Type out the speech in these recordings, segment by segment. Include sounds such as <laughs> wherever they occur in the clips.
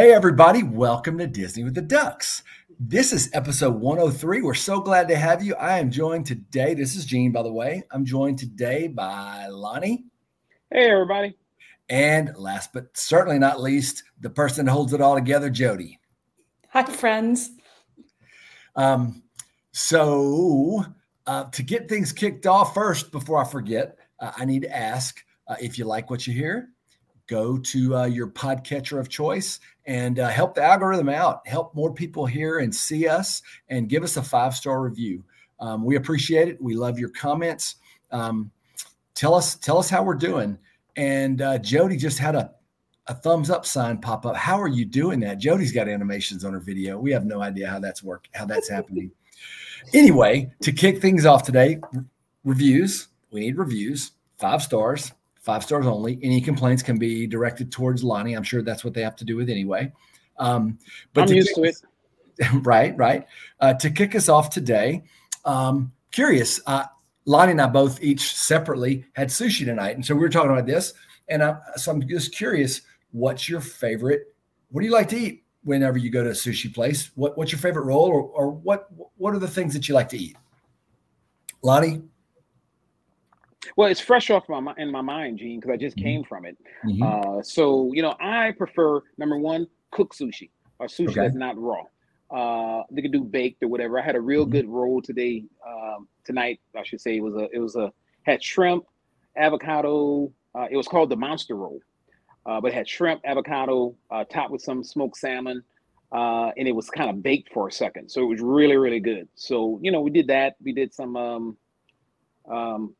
Hey, everybody, welcome to Disney with the Ducks. This is episode 103. We're so glad to have you. I am joined today. This is Gene, by the way. I'm joined today by Lonnie. Hey, everybody. And last but certainly not least, the person that holds it all together, Jody. Hi, friends. Um, so, uh, to get things kicked off first, before I forget, uh, I need to ask uh, if you like what you hear, go to uh, your podcatcher of choice and uh, help the algorithm out. Help more people hear and see us, and give us a five star review. Um, we appreciate it. We love your comments. Um, tell us tell us how we're doing. And uh, Jody just had a a thumbs up sign pop up. How are you doing that? Jody's got animations on her video. We have no idea how that's work how that's happening. <laughs> Anyway, to kick things off today, reviews. We need reviews. Five stars five stars only. Any complaints can be directed towards Lonnie. I'm sure that's what they have to do with anyway. Um, but I'm to used to it. <laughs> right, right. Uh, to kick us off today, um, curious. Uh, Lonnie and I both each separately had sushi tonight, and so we were talking about this. And I, so I'm just curious, what's your favorite? What do you like to eat whenever you go to a sushi place? What, what's your favorite roll, or, or what what are the things that you like to eat? Lonnie, well, it's fresh off my in my mind, Gene, because I just mm-hmm. came from it. Mm-hmm. Uh, so you know, I prefer number one, cook sushi or sushi okay. that's not raw. Uh, they could do baked or whatever. I had a real mm-hmm. good roll today, um, tonight. I should say it was a it was a had shrimp, avocado. Uh, it was called the monster roll, uh, but it had shrimp, avocado, uh, topped with some smoked salmon, uh, and it was kind of baked for a second. So it was really really good. So you know, we did that. We did some um, um,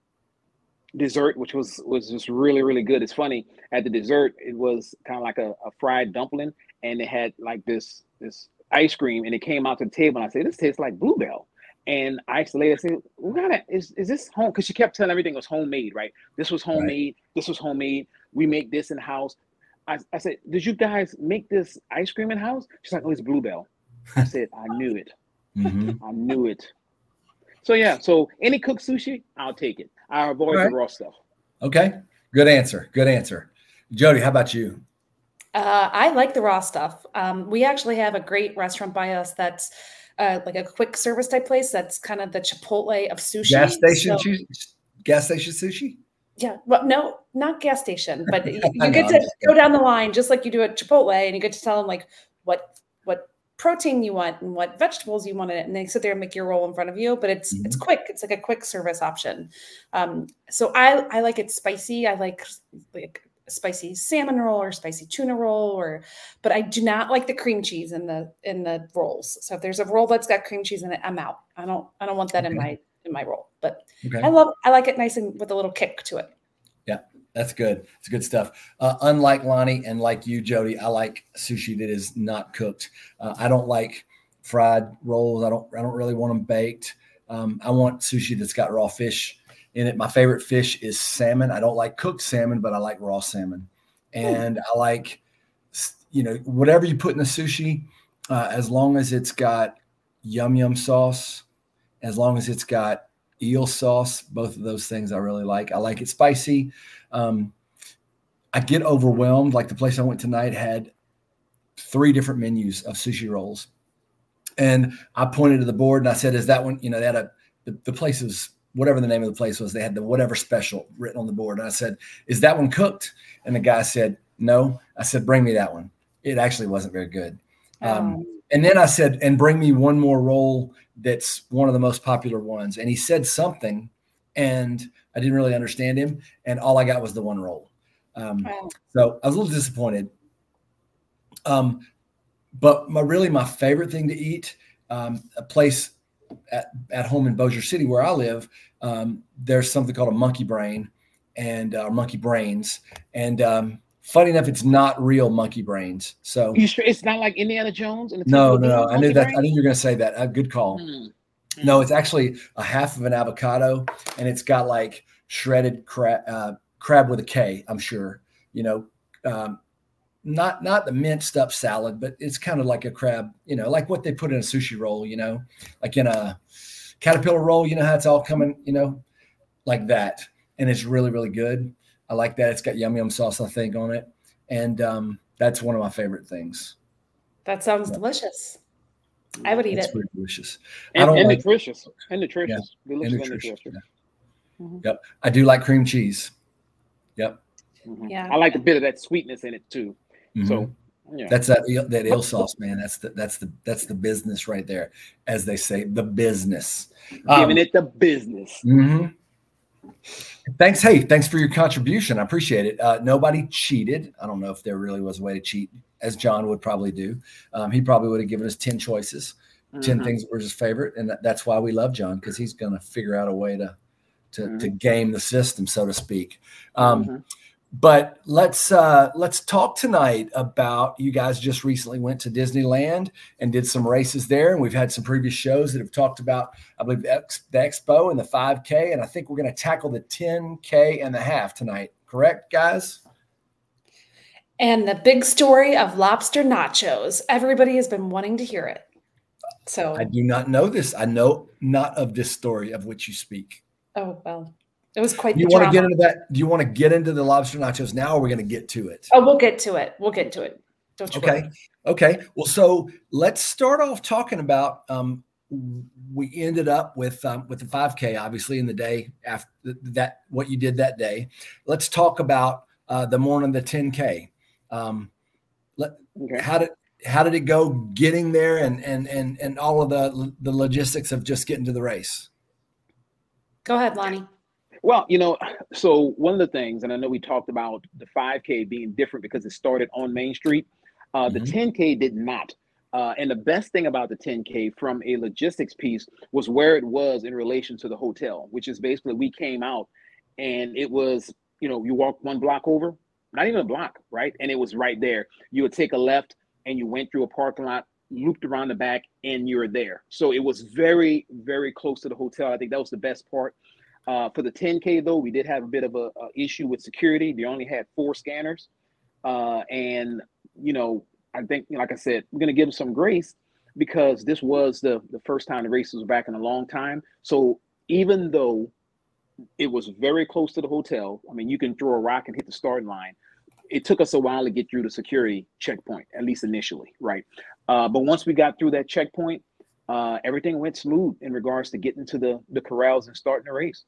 dessert, which was was just really really good. It's funny at the dessert, it was kind of like a, a fried dumpling, and it had like this this ice cream, and it came out to the table. And I said, "This tastes like Blue Bell." And I lady, I said, "What kind of is is this home?" Because she kept telling everything was homemade, right? This was homemade. Right. This was homemade. We make this in house. I, I said, "Did you guys make this ice cream in house?" She's like, "Oh, it's Blue Bell." I said, "I <laughs> knew it. Mm-hmm. I knew it." So yeah, so any cooked sushi, I'll take it. I avoid right. the raw stuff. Okay, good answer. Good answer. Jody, how about you? Uh, I like the raw stuff. Um, we actually have a great restaurant by us that's uh, like a quick service type place. That's kind of the Chipotle of sushi. Gas station, so, gas station sushi. Yeah, well, no, not gas station, but you, <laughs> you get to go down the line just like you do at Chipotle, and you get to tell them like what what protein you want and what vegetables you want in it and they sit there and make your roll in front of you but it's mm-hmm. it's quick. It's like a quick service option. Um, so i i like it spicy. I like like spicy salmon roll or spicy tuna roll or but i do not like the cream cheese in the in the rolls. So if there's a roll that's got cream cheese in it i'm out. I don't i don't want that okay. in my in my roll but okay. i love i like it nice and with a little kick to it. Yeah that's good. It's good stuff. Uh, unlike Lonnie and like you, Jody, I like sushi that is not cooked. Uh, I don't like fried rolls. I don't. I don't really want them baked. Um, I want sushi that's got raw fish in it. My favorite fish is salmon. I don't like cooked salmon, but I like raw salmon, and I like you know whatever you put in the sushi, uh, as long as it's got yum yum sauce, as long as it's got eel sauce. Both of those things I really like. I like it spicy. Um, I get overwhelmed. Like the place I went tonight had three different menus of sushi rolls. And I pointed to the board and I said, Is that one? You know, they had a, the, the place was whatever the name of the place was, they had the whatever special written on the board. And I said, Is that one cooked? And the guy said, No. I said, Bring me that one. It actually wasn't very good. Um, oh. and then I said, And bring me one more roll that's one of the most popular ones. And he said something. And I didn't really understand him, and all I got was the one roll. Um, So I was a little disappointed. Um, but my really my favorite thing to eat, um, a place at, at home in Bossier City where I live, um, there's something called a monkey brain and uh, monkey brains. And um, funny enough, it's not real monkey brains. So you sure it's not like Indiana Jones? And no, no, no. I knew that. I knew you were going to say that. A good call. Hmm. No, it's actually a half of an avocado, and it's got like shredded crab, uh, crab with a K. I'm sure. You know, um, not not the minced up salad, but it's kind of like a crab. You know, like what they put in a sushi roll. You know, like in a caterpillar roll. You know how it's all coming. You know, like that, and it's really really good. I like that. It's got yum yum sauce, I think, on it, and um, that's one of my favorite things. That sounds delicious. I would eat It's it. pretty delicious. And, I don't and like nutritious. And nutritious. Delicious and and nutritious. nutritious. yeah. Mhm. Yep. I do like cream cheese. Yep. Mhm. Yeah. I like a bit of that sweetness in it too. Mhm. So yeah. That's that eel- that eel sauce, man. That's the that's the that's the business right there, as they say, the business. Um, giving it the business. mhm. Thanks. Hey, thanks for your contribution. I appreciate it. Uh, nobody cheated. I don't know if there really was a way to cheat, as John would probably do. Um, he probably would have given us ten choices, 10 Mhm. things that were his favorite, and that, that's why we love John because he's going to figure out a way to to, to game the system, so to speak. Um, Mhm. But let's uh let's talk tonight about you guys just recently went to disneyland and did some races there. And we've had some previous shows that have talked about i believe the, the expo and the 5k and i think we're going to tackle the 10k and the half tonight. Correct guys? And the big story of lobster nachos. Everybody has been wanting to hear it. So, i do not know this. I know not of this story of which you speak. Oh well, it was quite you the want to get into that do you want to get into the lobster nachos now or are we going to get to it Oh, we'll get to it. We'll get to it. Don't you Okay. worry. Okay. Well, so let's start off talking about. Um, we ended up with um, with the 5K, obviously, in the day after that. What you did that day. Let's talk about uh, the morning of the 10K. Um, let, Okay. how did how did it go getting there and and and and all of the the logistics of just getting to the race? Go ahead, Lonnie. Well, you know, so one of the things, and I know we talked about the 5K being different because it started on Main Street. Uh, The Mhm. 10K did not. Uh, and the best thing about the 10K from a logistics piece was where it was in relation to the hotel, which is basically we came out and it was, you know, you walk one block over, not even a block, right? And it was right there. You would take a left and you went through a parking lot, looped around the back, and you're there. So it was very, very close to the hotel. I think that was the best part. Uh, for the 10K though, we did have a bit of a, a issue with security. They only had four scanners, uh, and you know, I think, like I said, we're gonna give them some grace because this was the the first time the races was back in a long time. So even though it was very close to the hotel, I mean, you can throw a rock and hit the starting line. It took us a while to get through the security checkpoint, at least initially, right? Uh, but once we got through that checkpoint, uh, everything went smooth in regards to getting to the the corrals and starting the race.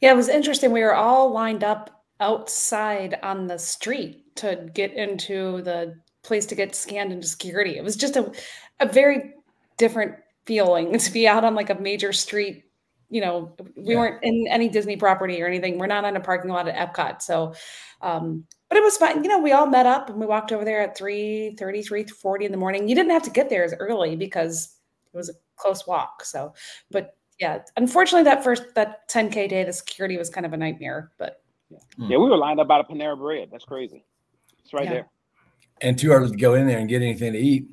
Yeah, it was interesting. We were all lined up outside on the street to get into the place to get scanned into security. It was just a, a very different feeling to be out on like a major street. You know, we Yeah. weren't in any Disney property or anything. We're not on a parking lot at Epcot. So, um, but it was fun. You know, we all met up and we walked over there at 3 30, 3 40 in the morning. You didn't have to get there as early because it was a close walk. So, but yeah, unfortunately, that first that 10k day, the security was kind of a nightmare. But Hmm. Yeah, we were lined up by the Panera Bread. That's crazy. It's right Yeah. there. And too early to go in there and get anything to eat.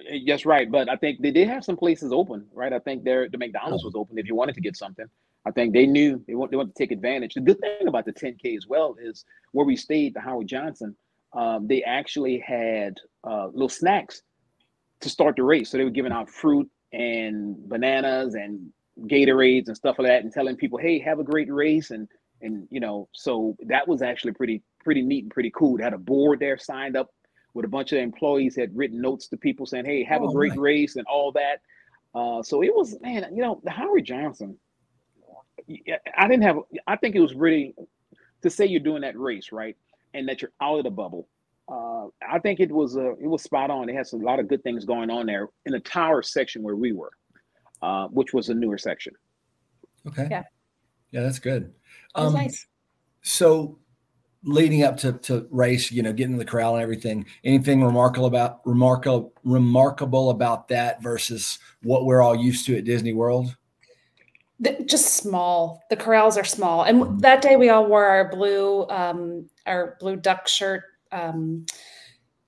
Yes, right. But I think they did have some places open, right? I think there the McDonald's Oh. was open if you wanted to get something. I think they knew they want they want to take advantage. The good thing about the 10K as well is where we stayed, the Howard Johnson, um, they actually had uh, little snacks to start the race. So they were giving out fruit and bananas and Gatorades and stuff like that, and telling people, "Hey, have a great race." And and you know, so that was actually pretty pretty neat and pretty cool. They had a board there signed up with a bunch of employees had written notes to people saying, "Hey, have Oh, a great race" and all that. Uh, so it was, man, you know, the Howard Johnson. Yeah, I didn't have. I think it was really to say you're doing that race right, and that you're out of the bubble. Uh, I think it was uh, it was spot on. It has a lot of good things going on there in the tower section where we were, uh, which was a newer section. Okay. Yeah. Yeah, that's good. it was Um, nice. So leading up to, to race, you know, getting in the corral and everything, anything remarkable about remarkable remarkable about that versus what we're all used to at Disney World? The- just small. The corrals are small, and that day we all wore our blue, um, our blue duck shirt. Um,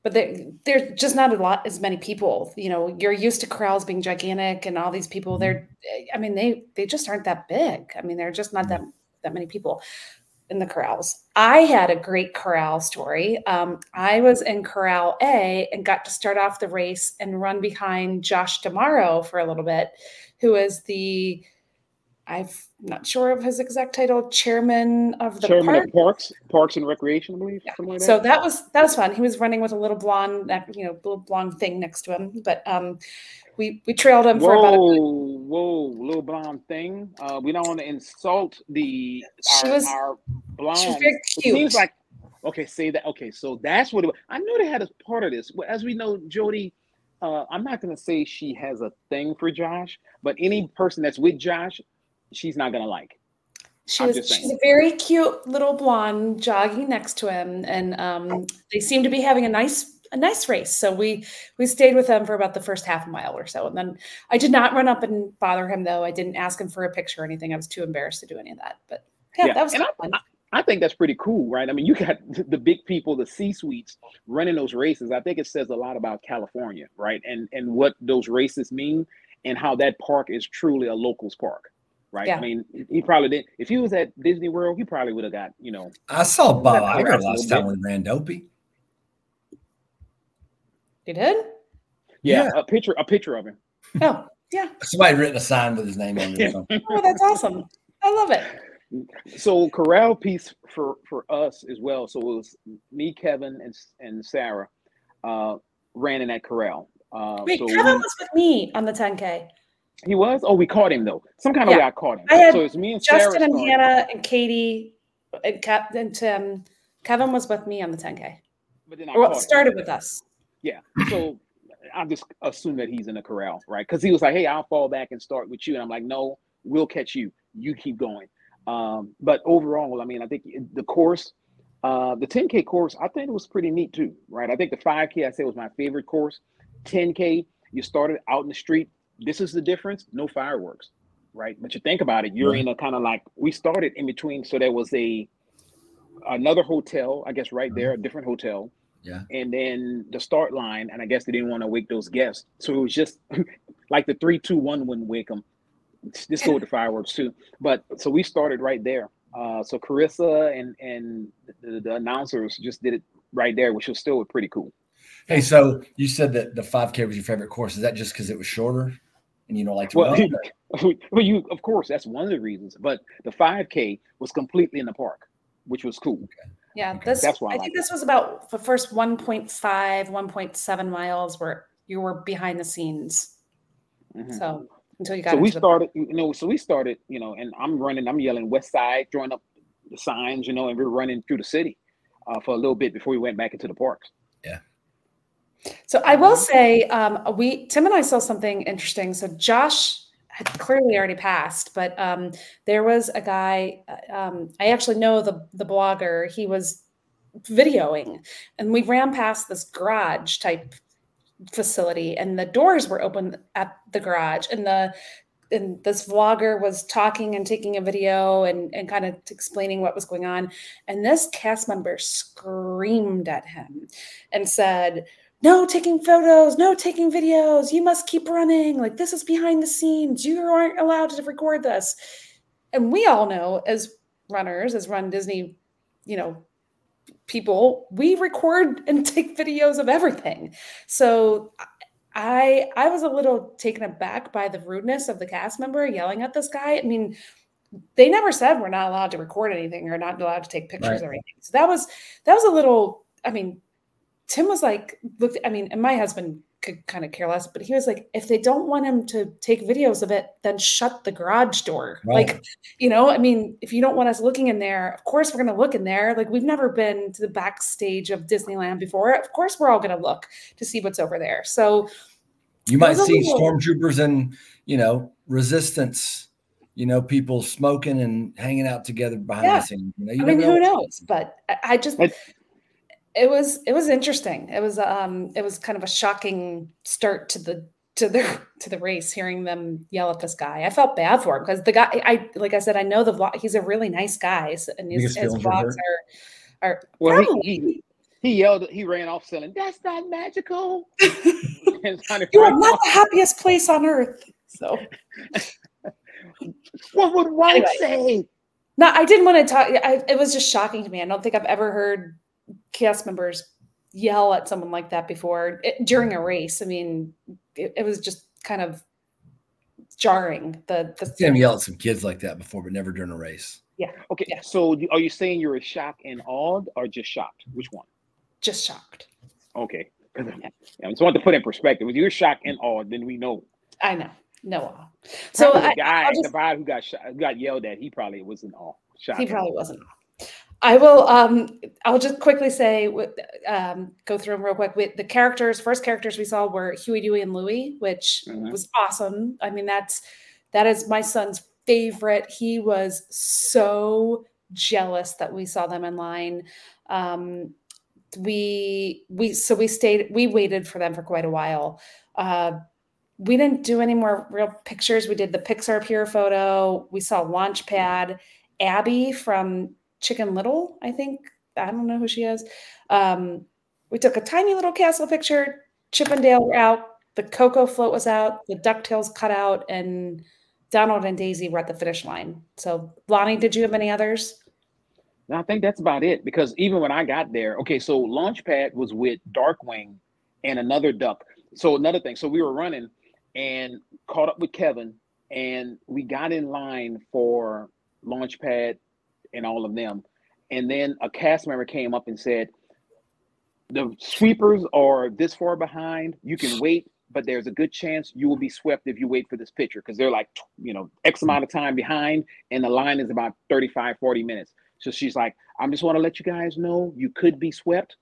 but there, there's just not a lot as many people. You know, you're used to corrals being gigantic, and all these people. They're, I mean, they they just aren't that big. I mean, they're just not that that many people in the corrals. I had a great corral story. Um, I was in Corral A and got to start off the race and run behind Josh D'Amaro for a little bit, who is the I'm not sure of his exact title, chairman of the chairman park. of parks, parks and recreation, I believe. Yeah. Like so that. that was that was fun. He was running with a little blonde, you know, little blonde thing next to him. But um, we we trailed him for whoa, about. A, whoa, little blonde thing. Uh, we don't want to insult the She our, was- our blonde. she was very It cute. seems like okay, say that. Okay, so that's what it was. I knew they had a part of this. Well, As we know, Jody, uh, I'm not gonna say she has a thing for Josh, but any person that's with Josh, she's not gonna like. She I'm was she's a very cute little blonde jogging next to him, and um, they seemed to be having a nice a nice race. So we we stayed with them for about the first half a mile or so, and then I did not run up and bother him though. I didn't ask him for a picture or anything. I was too embarrassed to do any of that. But yeah, Yeah, that was and fun. I think that's pretty cool, right? I mean, you got <laughs> the big people, the C suites running those races. I think it says a lot about California, right? And and what those races mean and how that park is truly a locals park, right? Yeah. I mean, he probably did. If he was at Disney World, he probably would have got, you know, I saw Bob That's Iger perhaps last time we ran Dopey. you did? yeah, a picture, a picture of him. Oh, yeah. Somebody written a sign with his name on it. or. <laughs> Oh, that's awesome. I love it. So corral piece for for us as well. So it was me, Kevin, and and Sarah uh, ran in that corral. Uh, Wait, so Kevin we- was with me on the 10K. He was. Oh, we caught him though. Some kind of Yeah. way I caught him. I had so it's me and Sarah. Justin and started. Hannah and Katie and, Kev- and um, Kevin was with me on the 10K. But then I Or caught him. started with us. Yeah. So I just assume that he's in the corral, right? Because he was like, "Hey, I'll fall back and start with you," and I'm like, "No, we'll catch you. You keep going." Um, but overall, I mean, I think the course, uh, the 10K course, I think it was pretty neat too, right? I think the 5K I say was my favorite course. 10K, you started out in the street. This is the difference. No fireworks, right? But you think about it, you're Right. in a kind of like we started in between, so there was a another hotel, I guess, right there, a different hotel Yeah. and then the start line, and I guess they didn't want to wake those guests, so it was just <laughs> like the three, two, one wouldn't wake them. Just go with the fireworks too. But so we started right there. Uh, so Carissa and and the, the announcers just did it right there, which was still pretty cool. Hey, so you said that the 5K was your favorite course. Is that just because it was shorter and you don't like to Well, run? <laughs> well, you of course that's one of the reasons, but the 5K was completely in the park, which was cool. Yeah, Okay. this That's why I I like think it. this was about the first 1.5, 1.7 miles where you were behind the scenes. Mhm. So until you got so we into the started you know so we started you know and i'm running i'm yelling west side drawing up the signs you know and we're running through the city uh, for a little bit before we went back into the parks So I will say, um, we Tim and I saw something interesting. So Josh had clearly already passed, but um, there was a guy. uh, Um, I actually know the the blogger. He was videoing, and we ran past this garage type facility, and the doors were open at the garage, and the and this vlogger was talking and taking a video and, and kind of explaining what was going on. And this cast member screamed at him and said, no taking photos, no taking videos. You must keep running. Like this is behind the scenes. You aren't allowed to record this. And we all know as runners, as run Disney, you know, people, we record and <laughs> take videos of everything. So I I was a little taken aback by the rudeness of the cast member yelling at this guy. I mean, they never said we're not allowed to record anything or not allowed to take pictures Right. or anything. So that was that was a little. I mean, Tim was like, look. I mean, and my husband could kind of care less, but he was like, if they don't want him to take videos of it, then shut the garage door. Right. Like, you know, I mean, if you don't want us looking in there, of course we're going to look in there. Like, we've never been to the backstage of Disneyland before. Of course, we're all going to look to see what's over there. So You might see little- stormtroopers and you know resistance, you know, people smoking and hanging out together behind Yeah. the scenes. You know, you I mean, never who knows? But I, I just But- it was it was interesting. It was um it was kind of a shocking start to the to the to the race hearing them yell at this guy. I felt bad for him because the guy I like I said I know the vlog he's a really nice guy and his, Biggest his vlogs are are well he, probably- he, he yelled he ran off selling that's not magical <laughs> and trying to you are <laughs> not off. the happiest place on earth. So <laughs> what would white Anyway. say no, I didn't want to talk. I, it was just shocking to me. I don't think I've ever heard cast members yell at someone like that before it, during a race. I mean, it, it was just kind of jarring. The the Sam yelled at some kids like that before, but never during a race. Yeah. Okay. Yeah. So are you saying you're shocked and awed, or just shocked? Which one? just shocked. Okay. <clears throat> I just want to put in perspective. If you're shocked and awed, then we know. I know. No awe. So I, the guy, I'll just- the guy who got shot, who got yelled at, he probably was in awe. Shocked. he probably wasn't. I will. Um, I'll just quickly say, um, go through them real quick. With the characters, first characters we saw were Huey, Dewey, and Louie, which Mhm. was awesome. I mean, that's that is my son's favorite. He was so jealous that we saw them in line. Um, we we so we stayed. We waited for them for quite a while. Uh, we didn't do any more real pictures. We did the Pixar Pier photo. We saw Launchpad. Abby from Chicken Little, I think. I don't know who she is. Um, we took a tiny little castle picture. Chip 'n' Dale were out. The Coco float was out. The Ducktales cut out, and Donald and Daisy were at the finish line. So, Lonnie, did you have any others? I think that's about it because even when I got there, okay, so Launchpad was with Darkwing and another duck. So another thing, so we were running and caught up with Kevin, and we got in line for Launchpad and all of them. And then a cast member came up and said, The sweepers are this far behind. You can wait, but there's a good chance you will be swept if you wait for this pitcher because they're like, you know, X amount of time behind, and the line is about 35, 40 minutes. So she's like, I just want to let you guys know you could be swept.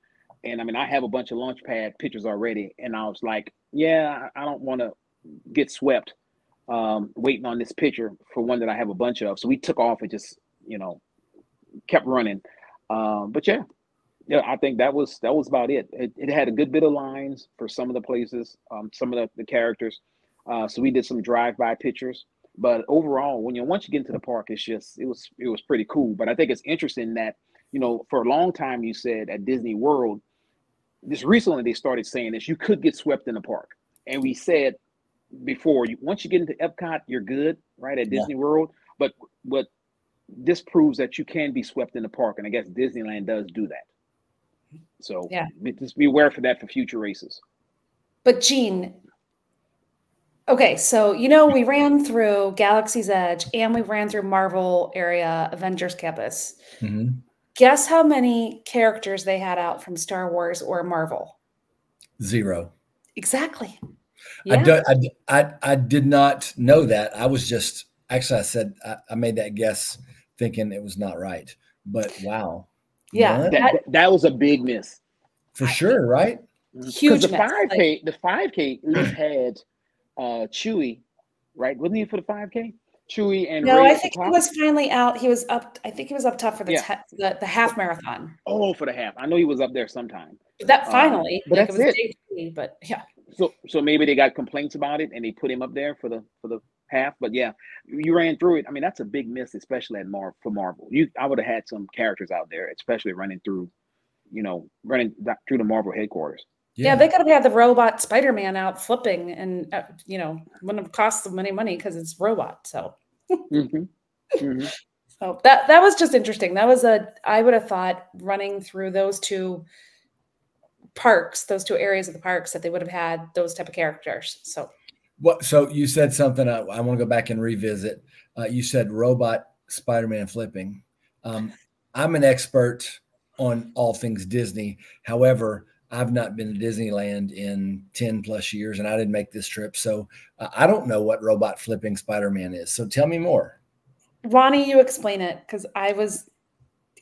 And I mean, I have a bunch of launch pad pitchers already. And I was like, yeah, I don't want to get swept um, waiting on this pitcher for one that I have a bunch of. So we took off and just, you know, kept running. Um, but yeah, yeah, I think that was that was about it. It, it had a good bit of lines for some of the places, um, some of the, the characters. Uh, so we did some drive-by pictures. But overall, when you once you get into the park, it's just it was it was pretty cool. But I think it's interesting that you know for a long time you said at Disney World, just recently they started saying this: you could get swept in the park, and we said before you once you get into Epcot, you're good, right at Yeah. Disney World. But what this proves that you can be swept in the park, and I guess Disneyland does do that. So Yeah. just be aware for that for future races. But Gene, okay, so you know we ran through Galaxy's Edge and we ran through Marvel area Avengers Campus. Mhm. Guess how many characters they had out from Star Wars or Marvel? Zero. Exactly. I, Yeah. do, I, d- I, I did not know that. I was just actually I said I, I made that guess thinking it was not right. But wow. Yeah. That, That- that, that was a big miss. for sure, right? Huge the miss, five like- K, the five K at least had uh Chewy, right? Wasn't he for the five K? Chewy and No, Ray I think he was finally out. He was up. I think he was up top for the Yeah. te- the, the half marathon. Oh, for the half. I know he was up there sometime. That Um, finally, but like, that's it was it. day three, but yeah, So so maybe they got complaints about it and they put him up there for the for the half. But yeah, you ran through it. I mean, that's a big miss, especially at Mar for Marvel. You I would have had some characters out there, especially running through, you know, running through the Marvel headquarters. yeah, they could have had the robot Spider Man out flipping, and uh, you know, wouldn't have cost them any money because it's robot. So, <laughs> Mm-hmm. Mm-hmm. so that that was just interesting. That was a I would have thought running through those two parks, those two areas of the parks, that they would have had those type of characters. So What? So you said something. I, I want to go back and revisit. Uh, you said robot Spider-Man flipping. Um, I'm an expert on all things Disney. However, I've not been to Disneyland in 10 plus years, and I didn't make this trip, so uh, I don't know what robot flipping Spider-Man is. So tell me more. Ronnie, you explain it because I was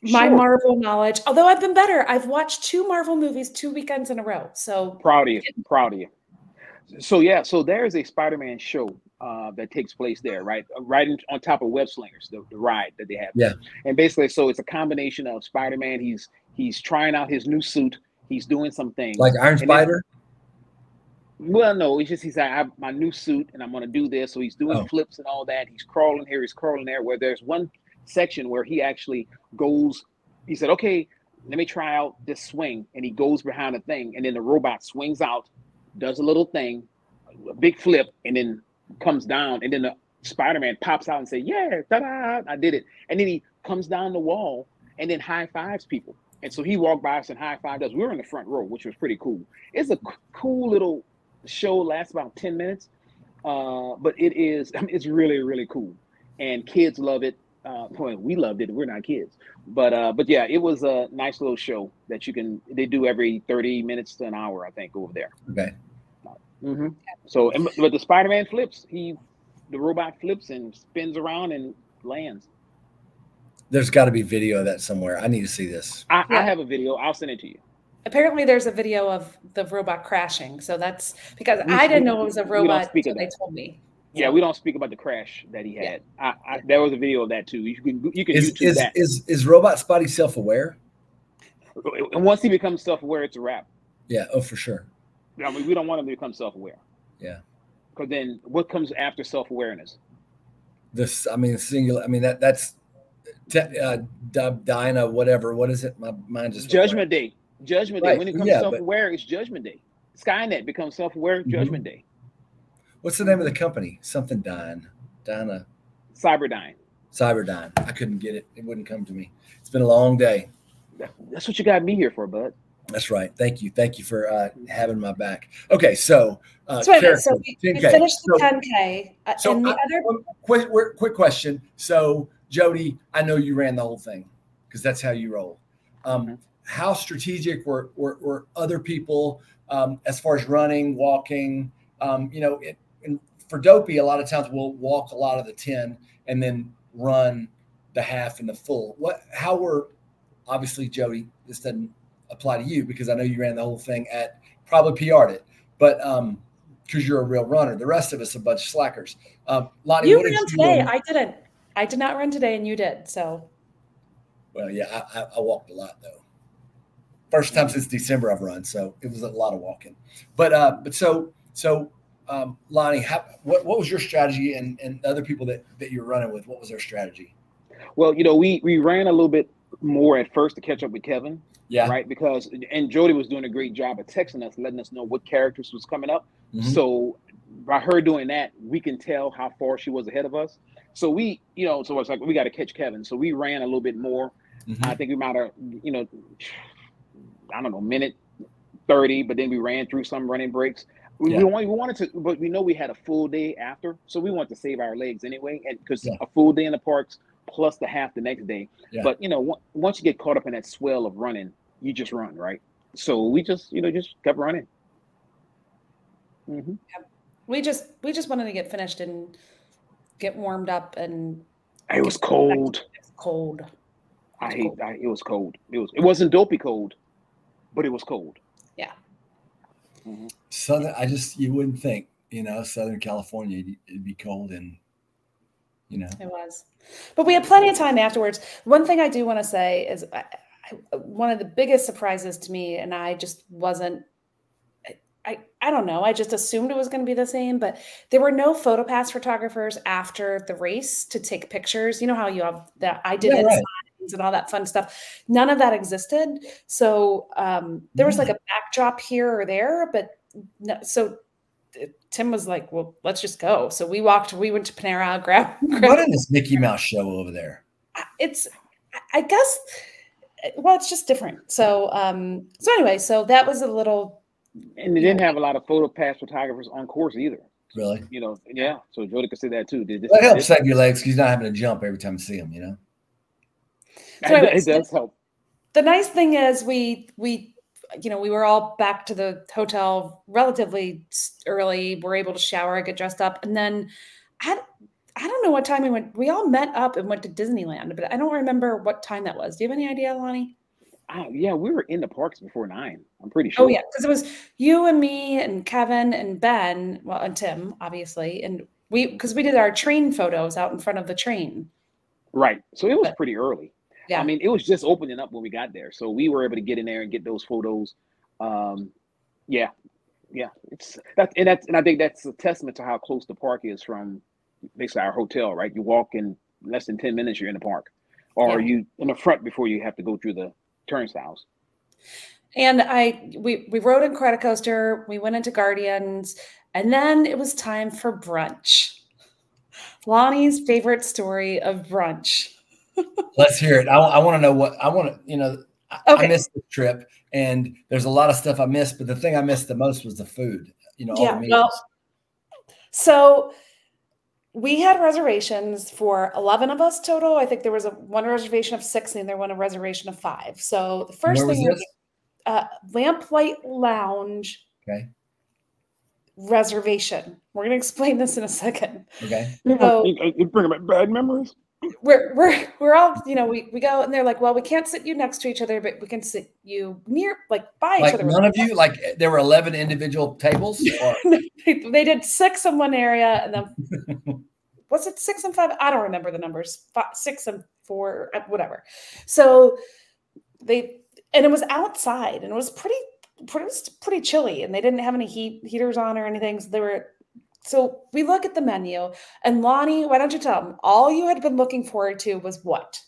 my Sure. Marvel knowledge. Although I've been better, I've watched two Marvel movies two weekends in a row. So Proud of you. Proud of you. So yeah, so there's a Spider-Man show uh, that takes place there, right? Uh, Right in, on top of Web Slingers, the, the ride that they have. Yeah. And basically, so it's a combination of Spider-Man. He's he's trying out his new suit. He's doing some things. Like Iron And then- Spider? Well, no, it's just he's like, I have my new suit and I'm gonna do this. So he's doing Oh. flips and all that. He's crawling here, he's crawling there. Where there's one section where he actually goes, he said, Okay, let me try out this swing. And he goes behind a thing, and then the robot swings out, does a little thing, a big flip, and then comes down, and then the Spider-Man pops out and say, Yeah, ta-da, I did it. And then he comes down the wall and then high fives people. And so he walked by us and high fived us. We were in the front row, which was pretty cool. It's a c- cool little show lasts about 10 minutes Uh, but it is, I <laughs> mean, it's really, really cool. And kids love it. Uh, well, we loved it. We're not kids, but uh, but yeah, it was a nice little show that you can. They do every thirty minutes to an hour, I think, over there. Okay. Mm-hmm. So, and, but the Spider-Man flips. He, the robot flips and spins around and lands. There's got to be video of that somewhere. I need to see this. I, yeah. I have a video. I'll send it to you. Apparently, there's a video of the robot crashing. So that's because we, I didn't know it was a robot until they told me. Yeah, we don't speak about the crash that he had. Yeah. I, I, there was a video of that too. You can you can is, YouTube is, that. Is is robot Spotty self aware? And once he becomes self aware, it's a wrap. Yeah. Oh, for sure. I mean, we don't want him to become self aware. Yeah. Because then, what comes after self awareness? This, I mean, singular. I mean that that's uh, Dinah, whatever. What is it? My mind just Judgment Day. Judgment right. Day. When it comes yeah, self aware, it's Judgment Day. Skynet becomes self aware. Mm-hmm. Judgment Day. What's the name of the company? Something Dyne. Dinah. Cyberdyne. Cyberdyne. I couldn't get it. It wouldn't come to me. It's been a long day. That's what you got me here for, bud. That's right. Thank you. Thank you for uh, having my back. Okay, so uh, so, wait, so we, we finished the so, 10K. Uh, so the I, other quick, quick question. So Jody, I know you ran the whole thing because that's how you roll. Um, mm-hmm. How strategic were, were, were other people um, as far as running, walking? Um, you know, it, and for Dopey, a lot of times we'll walk a lot of the 10 and then run the half and the full. What, how were, obviously, Jody, this doesn't apply to you because I know you ran the whole thing at probably PR'd it, but um, because you're a real runner, the rest of us a bunch of slackers. Um, Lonnie, you ran today. I didn't. I did not run today, and you did. So. Well, yeah, I, I, I walked a lot though. First time since December I've run, so it was a lot of walking. But uh, but so so um, Lonnie, how, what what was your strategy and and other people that that you're running with? What was their strategy? Well, you know, we we ran a little bit more at first to catch up with Kevin. Yeah. Right. Because and Jody was doing a great job of texting us, letting us know what characters was coming up. Mm-hmm. So by her doing that, we can tell how far she was ahead of us. So we, you know, so it's like we got to catch Kevin. So we ran a little bit more. Mm-hmm. I think we might have, you know, I don't know, minute 30, but then we ran through some running breaks. We, yeah. we, wanted, we wanted to, but we know we had a full day after, so we wanted to save our legs anyway, and because yeah. a full day in the parks plus the half the next day. Yeah. But you know, once you get caught up in that swell of running, you just run, right? So we just, you know, just kept running. Mm-hmm. We just we just wanted to get finished and get warmed up, and it was cold. It was cold. I hate. Cold. I, it was cold. It was. It wasn't dopey cold, but it was cold. Mm-hmm. Southern. I just you wouldn't think you know Southern California it'd be cold and you know it was, but we had plenty of time afterwards. One thing I do want to say is. I, I, one of the biggest surprises to me, and I just wasn't I, I don't know. I just assumed it was going to be the same, but there were no PhotoPass photographers after the race to take pictures. You know how you have that I did yeah, it right. And all that fun stuff. None of that existed. So um, there was like a backdrop here or there, but no, so Tim was like, "Well, let's just go." So we walked. We went to Panera. <laughs> Grab. grab what is this Mickey Mouse show over there? It's, I guess. Well, it's just different. So, um, so anyway, so that was a little and they didn't have a lot of photo pass photographers on course either. Really? You know, yeah. So Jody could say that too. Did that helps save your legs because he's not having to jump every time you see him. You know. So it, it does help. The nice thing is we we you know we were all back to the hotel relatively early. We're able to shower, get dressed up, and then I I don't know what time we went. We all met up and went to Disneyland, but I don't remember what time that was. Do you have any idea, Lonnie? Oh, yeah, we were in the parks before nine. I'm pretty oh, sure. Oh yeah, because it was you and me and Kevin and Ben, well, and Tim, obviously, and we because we did our train photos out in front of the train. Right. So it was but, pretty early. Yeah. I mean, it was just opening up when we got there, so we were able to get in there and get those photos. Um, yeah, yeah. It's that, and that's and I think that's a testament to how close the park is from basically our hotel. Right. You walk in less than ten minutes, you're in the park, or yeah. you in the front before you have to go through the turnstiles. And I we we rode Incredicoaster, we went into Guardians, and then it was time for brunch. Lonnie's favorite story of brunch. Let's hear it. I, I want to know what I want to, you know, okay. I missed the trip and there's a lot of stuff I missed, but the thing I missed the most was the food, you know, yeah, well, So we had reservations for 11 of us total. I think there was a one reservation of six and there one a reservation of five. So the first Where thing was this? uh, Lamplight Lounge Okay. reservation. We're going to explain this in a second. Okay. So You, you bring back bad memories. We're we're we're all you know we, we go and they're like well we can't sit you next to each other but we can sit you near like by each other. none of you, like there were 11 individual tables or <laughs> they, they did six in one area and then <laughs> was it six and five? I don't remember the numbers. Five, six and four uh, whatever. So they and it was outside and it was pretty pretty, it was pretty chilly and they didn't have any heat heaters on or anything so they were so we look at the menu and lonnie why don't you tell them all you had been looking forward to was what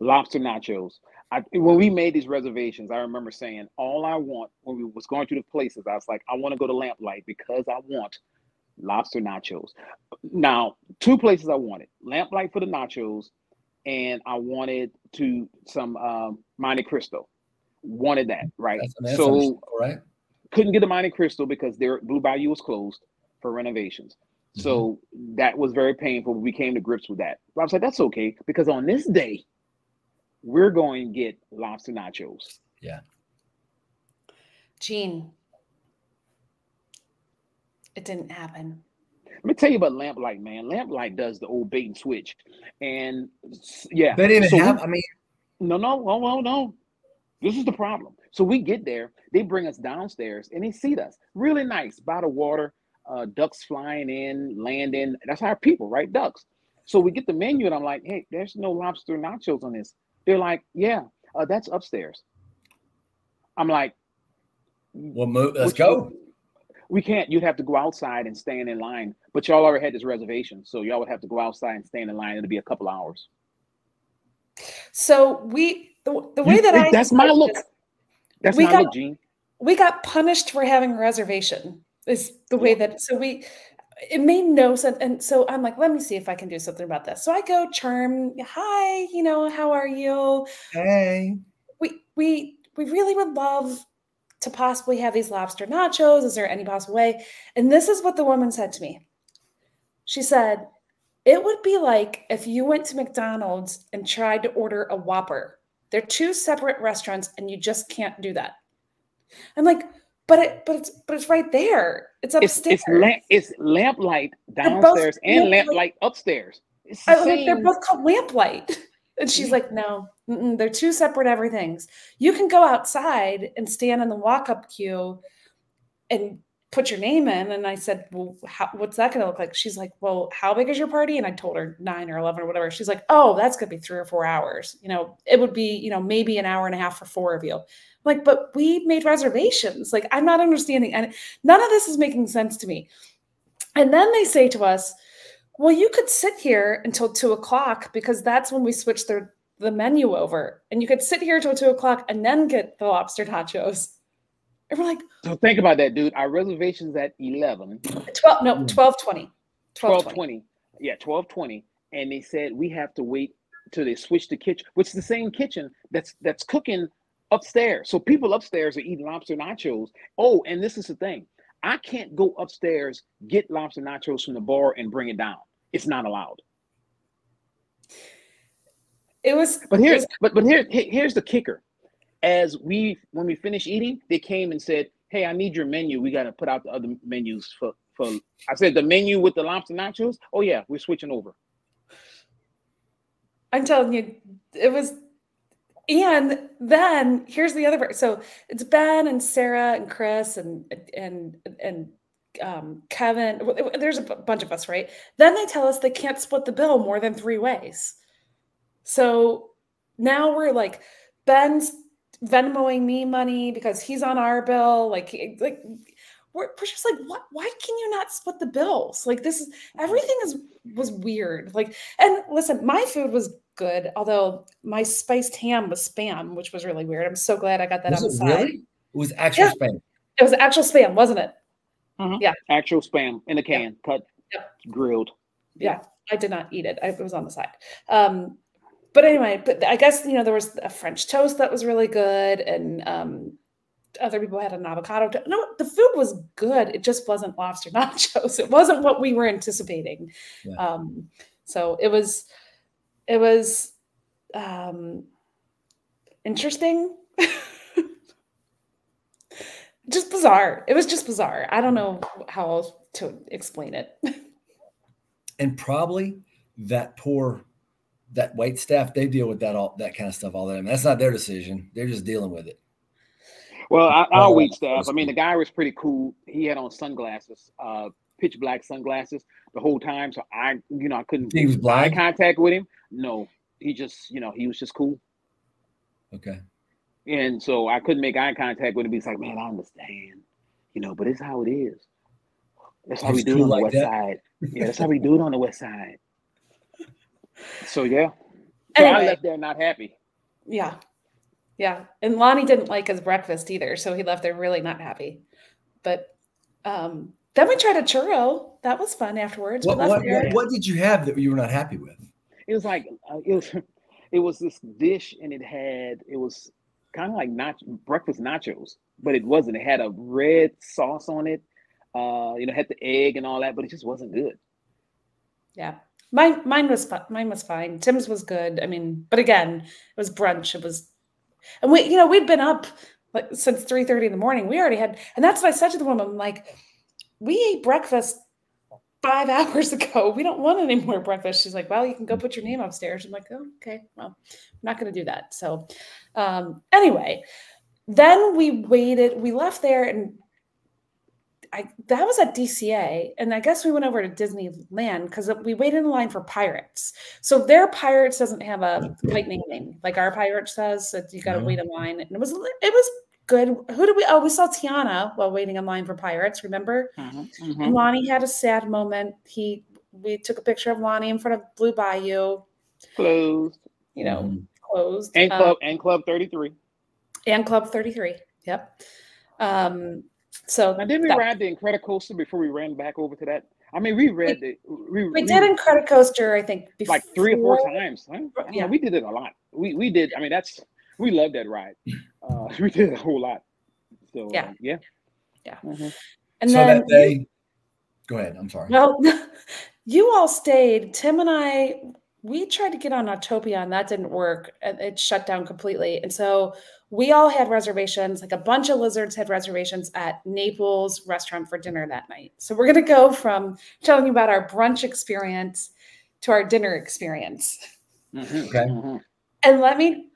lobster nachos. I, when we made these reservations, I remember saying, all I want when we was going through the places, I was like, I want to go to Lamplight because I want lobster nachos. Now, two places I wanted: Lamplight for the nachos, and I wanted to some um, Monte Cristo. Wanted that right. that's, that's so right? couldn't get the Monte Cristo because their Blue Bayou was closed for renovations. Mm-hmm. So that was very painful. We came to grips with that. But I was like, that's okay because on this day, we're going to get lobster nachos. Yeah. Gene it didn't happen Let me tell you about Lamplight, man. Lamplight does the old bait and switch, and yeah, They didn't so even we- I mean, No, no, no, no, no. This is the problem. So we get there, they bring us downstairs, and they seat us really nice by the water, uh, ducks flying in, landing. That's our people, right? Ducks. So we get the menu, and I'm like, hey, there's no lobster nachos on this. They're like, yeah, uh, that's upstairs. I'm like, well, move, let's which- go. We can't. You'd have to go outside and stand in line. But y'all already had this reservation, so y'all would have to go outside and stand in line. It'll be a couple hours. so we the, the way You- that i that's my look. this, That's We my got- look, Gene. we got punished for having a reservation is the way that so we it made no sense and so i'm like let me see if i can do something about this. So i go charm hi you know how are you? Hey. we we we really would love to possibly have these lobster nachos. Is there any possible way? And this is what the woman said to me. She said it would be like if you went to mcdonald's and tried to order a whopper. They're two separate restaurants and you just can't do that. I'm like but it but it's but it's right there it's It's upstairs it's lamp it's lamplight downstairs and lamplight- upstairs. It's I like, they're both called lamplight. <laughs> And she's like, no, they're two separate everythings. You can go outside and stand in the walk up queue and put your name in. And I said, well, how, what's that going to look like? She's like, well, how big is your party? And I told her nine or 11 or whatever. She's like, oh, that's going to be three or four hours. You know, it would be, you know, maybe an hour and a half for four of you. I'm like, but we made reservations. Like, I'm not understanding. And none of this is making sense to me. And then they say to us, well, you could sit here until two o'clock because that's when we switch the, the menu over. And you could sit here till two o'clock and then get the lobster nachos. And we're like, So think about that, dude. Our reservations at 11, 12, no, Hmm. 12 20. 12 12 20. Yeah, 12 20. And they said we have to wait till they switch the kitchen, which is the same kitchen that's that's cooking upstairs. So people upstairs are eating lobster nachos. Oh, and this is the thing. I can't go upstairs, get lobster nachos from the bar and bring it down. It's not allowed. It was, But here's was- but but here here's the kicker. As we when we finished eating, they came and said, "Hey, I need your menu. We got to put out the other menus for for." I said, "The menu with the lobster nachos." Oh yeah, we're switching over. I'm telling you, it was. And then here's the other part. So it's Ben and Sarah and Chris and and and um, Kevin. There's a bunch of us, right? Then they tell us they can't split the bill more than three ways. So now we're like, Ben's Venmoing me money because he's on our bill. Like, like we're, we're just like, what? Why can you not split the bills? Like, this is everything is was weird. Like, and listen, my food was good, although my spiced ham was spam, which was really weird. I'm so glad I got that Was on the it side. really? It was actual Yeah. Spain. It was actual spam, wasn't it? Yeah, actual spam in a can, cut, Yep. grilled. yeah i did not eat it I, it was on the side um but anyway but i guess you know there was a french toast that was really good and um other people had an avocado. To- no, the food was good. It just wasn't lobster <laughs> nachos. It wasn't what we were anticipating. Yeah. Um, so it was, it was um, interesting. <laughs> just bizarre. It was just bizarre. I don't know how else to explain it. <laughs> and probably that poor that wait staff they deal with that all that kind of stuff all the time. That's not their decision. They're just dealing with it. Well, our, our wait staff. I mean, the guy was pretty cool. He had on sunglasses, uh, pitch black sunglasses the whole time. So I, you know, I couldn't. He was blind. Contact with him. No, he just, you know, he was just cool. Okay. And so I couldn't make eye contact with him. He's like, man, I understand, you know, but it's how it is. That's how we do it on the west that. side. Yeah, that's how <laughs> we do it on the west side. So yeah. So anyway, I left there not happy. Yeah. Yeah. And Lonnie didn't like his breakfast either. So he left there really not happy. But um then we tried a churro. That was fun afterwards. What, what, what, what, did you have that you were not happy with? It was like uh, it was <laughs> it was this dish and it had it was kind of like nach- breakfast nachos, but it wasn't. It had a red sauce on it. Uh, you know, had the egg and all that, but it just wasn't good. Yeah. Mine, mine was mine was fine. Tim's was good. I mean, but again, it was brunch. It was, and we, you know, we'd been up like since three thirty in the morning. We already had, and that's what I said to the woman. I'm like, we ate breakfast five <laughs> hours ago. We don't want any more breakfast. She's like, well, you can go put your name upstairs. I'm like, oh, okay, well, I'm not going to do that. So, um, anyway, then we waited. We left there and I, that was at DCA, and I guess we went over to Disneyland because we waited in line for Pirates. So their Pirates doesn't have a Lightning Lane like our Pirates does. So you got to no. wait in line, and it was it was good. Who did we? Oh, we saw Tiana while waiting in line for Pirates. Remember? Mm-hmm, mm-hmm. Lonnie had a sad moment. He we took a picture of Lonnie in front of Blue Bayou. Closed. You know, mm-hmm. closed. And club um, and club thirty three. And club thirty three. Yep. Um, so now, didn't we that, ride the Incredicoaster before we ran back over to that? I mean, we read we, the we, we did Incredicoaster, I think, before. like three or four times. Huh? Yeah, know, we did it a lot. We we did. I mean, that's we love that ride. <laughs> Uh, <laughs> we did a whole lot. So yeah, uh, yeah, yeah. Mm-hmm. And so then that day, go ahead. I'm sorry. Well, <laughs> you all stayed. Tim and I we tried to get on Autopia and that didn't work. It shut down completely. And so we all had reservations, like a bunch of lizards had reservations at Naples restaurant for dinner that night. So we're going to go from telling you about our brunch experience to our dinner experience. Mm-hmm. Okay. Mm-hmm. And let me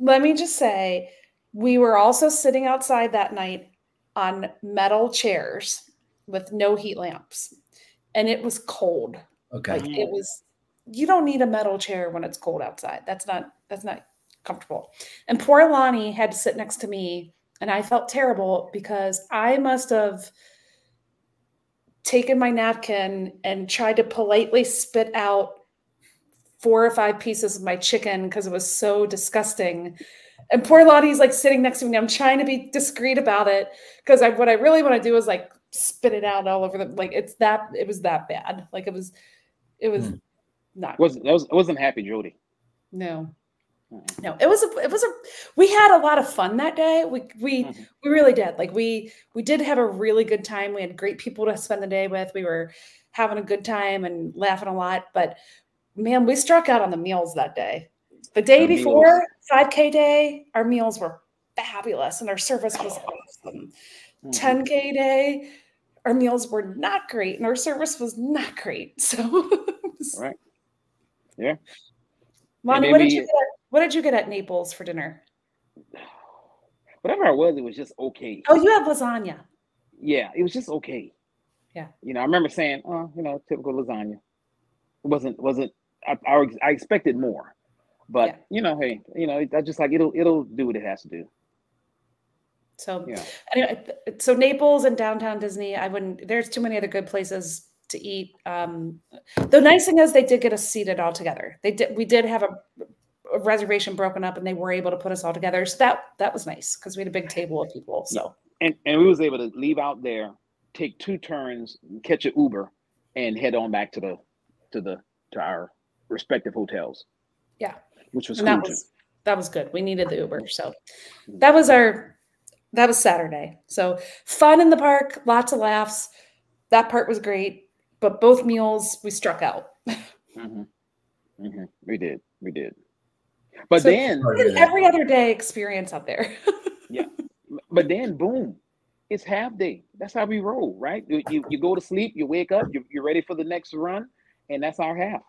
let me just say we were also sitting outside that night on metal chairs with no heat lamps. And it was cold. Okay. Like it was you don't need a metal chair when it's cold outside. That's not that's not comfortable. And poor Lonnie had to sit next to me, and I felt terrible because I must have taken my napkin and tried to politely spit out four or five pieces of my chicken because it was so disgusting. And poor Lonnie's like sitting next to me. I'm trying to be discreet about it because I what I really want to do is like spit it out all over the like it's that it was that bad. Like it was it was mm. not wasn't was wasn't happy, Jody. No. No, it was a it was a we had a lot of fun that day. We we mm-hmm. we really did. Like we we did have a really good time. We had great people to spend the day with. We were having a good time and laughing a lot. But man, we struck out on the meals that day. The day our before meals. 5K day, our meals were fabulous and our service was awesome. Mm-hmm. 10K day, our meals were not great and our service was not great. <laughs> So right. Yeah. Lonnie, what did you get what did you get at Naples for dinner? Whatever it was, it was just okay. Oh, you have lasagna. Yeah, it was just okay. Yeah. You know, I remember saying, "Oh, you know, typical lasagna." It wasn't wasn't I I, I expected more, but yeah. you know, hey, you know, I just like it'll it'll do what it has to do. So yeah. Anyway, so Naples and downtown Disney, I wouldn't. There's too many other good places to eat. Um, the nice thing is they did get us seated all together. They did. We did have a reservation broken up and they were able to put us all together. So that that was nice because we had a big table of people. So and and we was able to leave out there, take two turns, catch an Uber, and head on back to the to the to our respective hotels. Yeah, which was cool that was too. that was good. We needed the Uber, so that was our That was Saturday. So fun in the park, lots of laughs. That part was great. But both meals we struck out. <laughs> Mm-hmm. Mm-hmm. We did. We did. But so then every other day experience out there. <laughs> yeah. But then boom, it's half day. That's how we roll, right? You, you, go to sleep, you wake up, you, you're ready for the next run, and that's our half.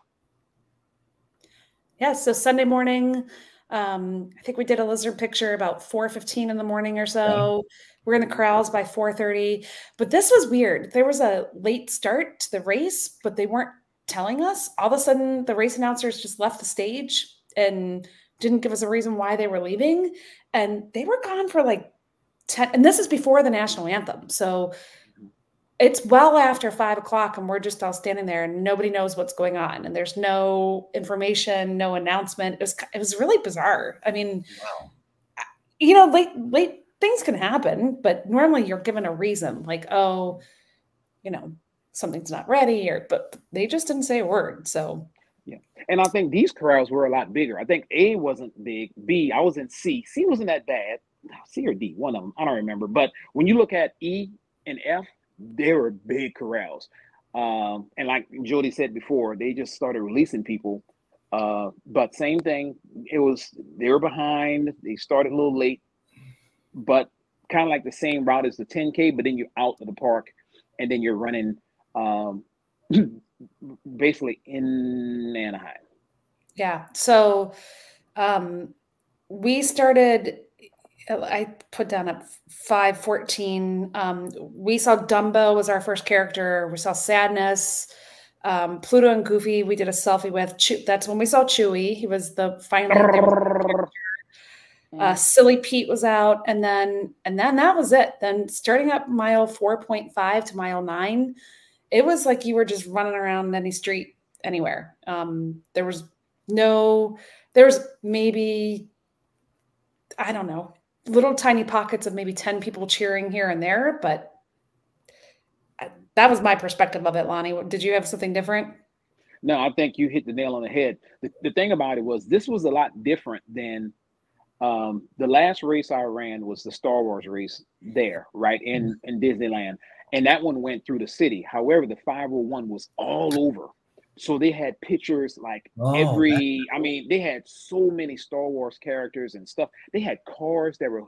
Yeah. So Sunday morning, um, I think we did a lizard picture about 4:15 in the morning or so. Yeah. We're in the corrals by 4:30. But this was weird. There was a late start to the race, but they weren't telling us. All of a sudden, the race announcers just left the stage and didn't give us a reason why they were leaving. And they were gone for like 10, and this is before the national anthem. So it's well after five o'clock and we're just all standing there and nobody knows what's going on and there's no information no announcement it was it was really bizarre i mean wow. you know late late things can happen but normally you're given a reason like oh you know something's not ready or but they just didn't say a word so yeah and i think these corrals were a lot bigger i think a wasn't big b i was in c c wasn't that bad c or d one of them i don't remember but when you look at e and f they were big corrals. Um, and like Jody said before, they just started releasing people. Uh, but same thing, it was they were behind. They started a little late, but kind of like the same route as the 10K. But then you're out of the park, and then you're running um, <clears throat> basically in Anaheim. Yeah. So um, we started I put down at 514. Um, we saw Dumbo was our first character. We saw Sadness, um, Pluto and Goofy. We did a selfie with. Chew- that's when we saw Chewie. He was the final. uh, Silly Pete was out, and then and then that was it. Then starting up mile 4.5 to mile nine, it was like you were just running around any street anywhere. Um, there was no, there was maybe I don't know, little tiny pockets of maybe 10 people cheering here and there, but that was my perspective of it, Lonnie. Did you have something different? No, I think you hit the nail on the head. The, the thing about it was this was a lot different than um, the last race I ran was the Star Wars race there, right in mm-hmm. in Disneyland, and that one went through the city. However, the 501 was all over. So they had pictures like oh, every i mean they had so many star wars characters and stuff. They had cars that were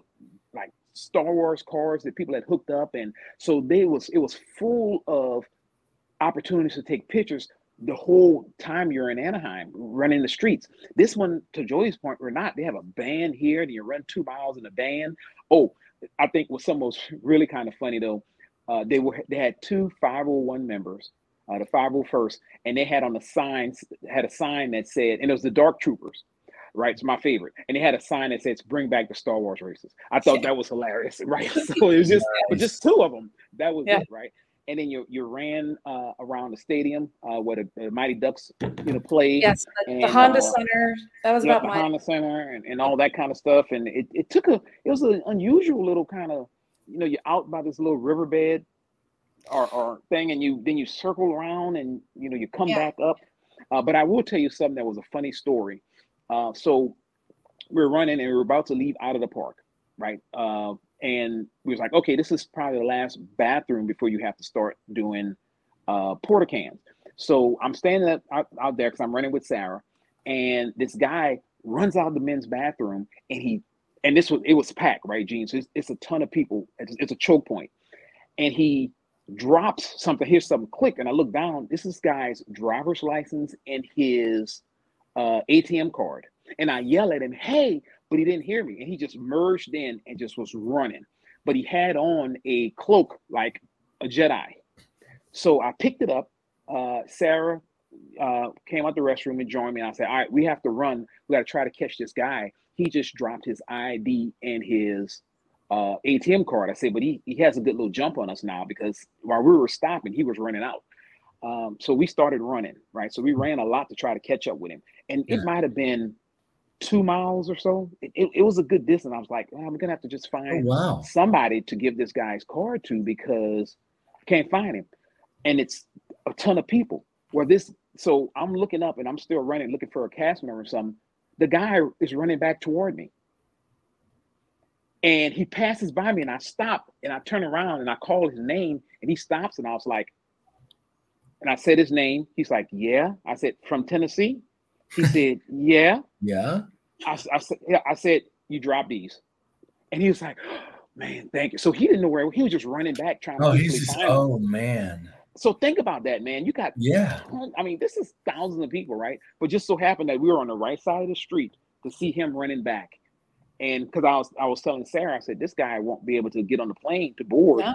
like star wars cars that people had hooked up. And so they was it was full of opportunities to take pictures the whole time you're in anaheim running the streets. This one to jody's point we're not. They have a band here and you run two miles in a band. Oh i think what some was <laughs> really kind of funny though uh, they were they had two 501 members uh, the 501st, and they had on the signs had a sign that said, and it was the Dark Troopers, right? It's my favorite, and they had a sign that says "Bring back the Star Wars races." I thought that was hilarious, <laughs> right? <laughs> So it was just, nice. just two of them. That was yeah. it, right? And then you you ran uh, around the stadium uh, where the, the, Mighty Ducks you know played. Yes, the, and, the Honda uh, Center. That was about the my... Honda Center and, and all that kind of stuff. And it, it took a it was an unusual little kind of you know you're out by this little riverbed or, or thing and you then you circle around and you know you come yeah. back up. Uh, but i will tell you something that was a funny story. Uh, so we are running and we are about to leave out of the park right? Uh, and we was like okay this is probably the last bathroom before you have to start doing uh, porta cans. So i'm standing up out, out there because i'm running with sarah and this guy runs out of the men's bathroom and he and this was it was packed right gene so it's, it's a ton of people it's, it's a choke point and he drops something, here's something click, and I look down. This is guy's driver's license and his uh, ATM card. And I yell at him, hey, but he didn't hear me. And he just merged in and just was running. But he had on a cloak like a Jedi. So I picked it up. Uh, Sarah uh, came out the restroom and joined me. And I said, all right, we have to run. We got to try to catch this guy. He just dropped his ID and his uh, ATM card. I said, but he, he has a good little jump on us now because while we were stopping, he was running out. Um, so we started running, right? So we ran a lot to try to catch up with him. And yeah. it might have been two miles or so. It, it, it, was a good distance. I was like, well, I'm gonna have to just find oh, wow. somebody to give this guy's card to because I can't find him. And it's a ton of people. Where this, so I'm looking up and I'm still running, looking for a cast member or something. The guy is running back toward me And he passes by me and I stop and I turn around and I call his name and he stops and I was like, and I said his name. He's like, yeah. I said, from Tennessee? He <laughs> said, yeah. Yeah. I, I said, yeah. I said, you drop these. And he was like, man, thank you. So he didn't know where he was just running back trying to oh, to he's just, oh man. So think about that, man. You got yeah. I mean, this is thousands of people, right? But just so happened that we were on the right side of the street to see him running back. And because I was I was telling Sarah, I said, this guy won't be able to get on the plane to board. No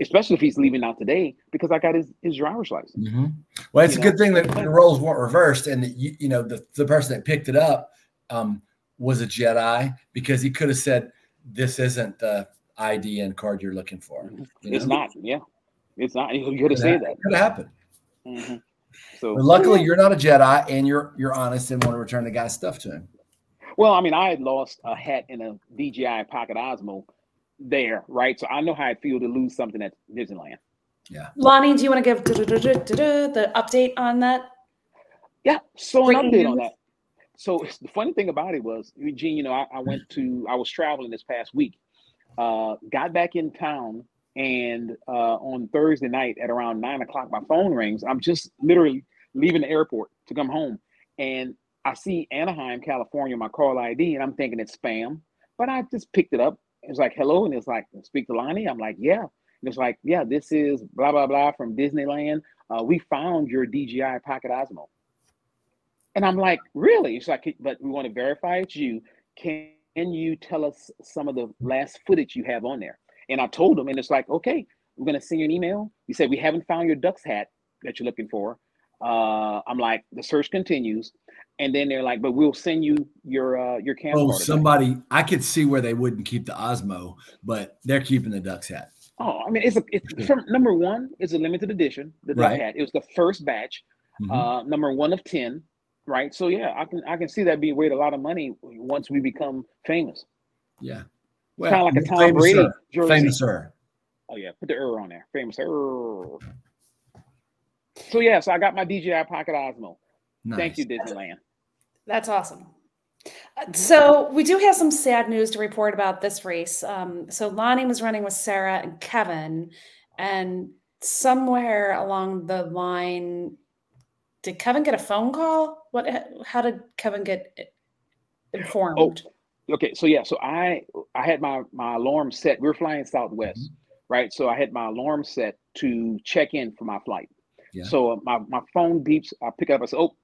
especially if he's leaving out today because I got his, his driver's license. Mm-hmm. Well, it's you a know? good thing that the roles weren't reversed and that you, you know the, the person that picked it up um, was a Jedi because he could have said, "This isn't the ID and card you're looking for." Mm-hmm. You it's not. Yeah, it's not. You could have said that. Could have happened. Mm-hmm. So, but luckily, you're not a Jedi and you're you're honest and want to return the guy's stuff to him. Well, I mean, I had lost a hat in a DJI Pocket Osmo there, right? So I know how I feel to lose something at Disneyland. Yeah. Lonnie, do you want to give the update on that? Yeah. So an update on that. So the funny thing about it was, Eugene, you know, I, I went to, I was traveling this past week, uh, got back in town, and uh, on Thursday night at around nine o'clock, my phone rings. I'm just literally leaving the airport to come home, and I see Anaheim, California, my call ID, and I'm thinking it's spam, but I just picked it up it's like, hello. And it's like, speak to Lonnie. I'm like, yeah. And it's like, yeah, this is blah, blah, blah from Disneyland. Uh, we found your DJI Pocket Osmo. And I'm like, really? It's like, but we want to verify it's you. Can you tell us some of the last footage you have on there? And I told them, and it's like, okay, we're going to send you an email. You said, we haven't found your duck's hat that you're looking for. Uh, I'm like, the search continues and then they're like, "But we'll send you your uh your camera." Oh, somebody! I could see where they wouldn't keep the Osmo, but they're keeping the Duck's hat. Oh, I mean, it's a it's from number one. It's a limited edition. The Duck right. hat. It was the first batch, mm-hmm. uh, number one of ten. Right. So yeah, I can I can see that being worth a lot of money once we become famous. Yeah. Well, kind of like a Tom Brady jersey. Famous sir. Oh yeah, put the er on there. Famous er. So yeah, so I got my DJI Pocket Osmo. Nice. Thank you, Disneyland. That's awesome. Uh, so we do have some sad news to report about this race. Um, so Lonnie was running with Sarah and Kevin, and somewhere along the line, did Kevin get a phone call? What? How did Kevin get informed? Oh, okay. So yeah. So I I had my my alarm set. We were flying Southwest, mm-hmm. right? So I had my alarm set to check in for my flight. Yeah. So uh, my my phone beeps. I pick up. I say, "Oh,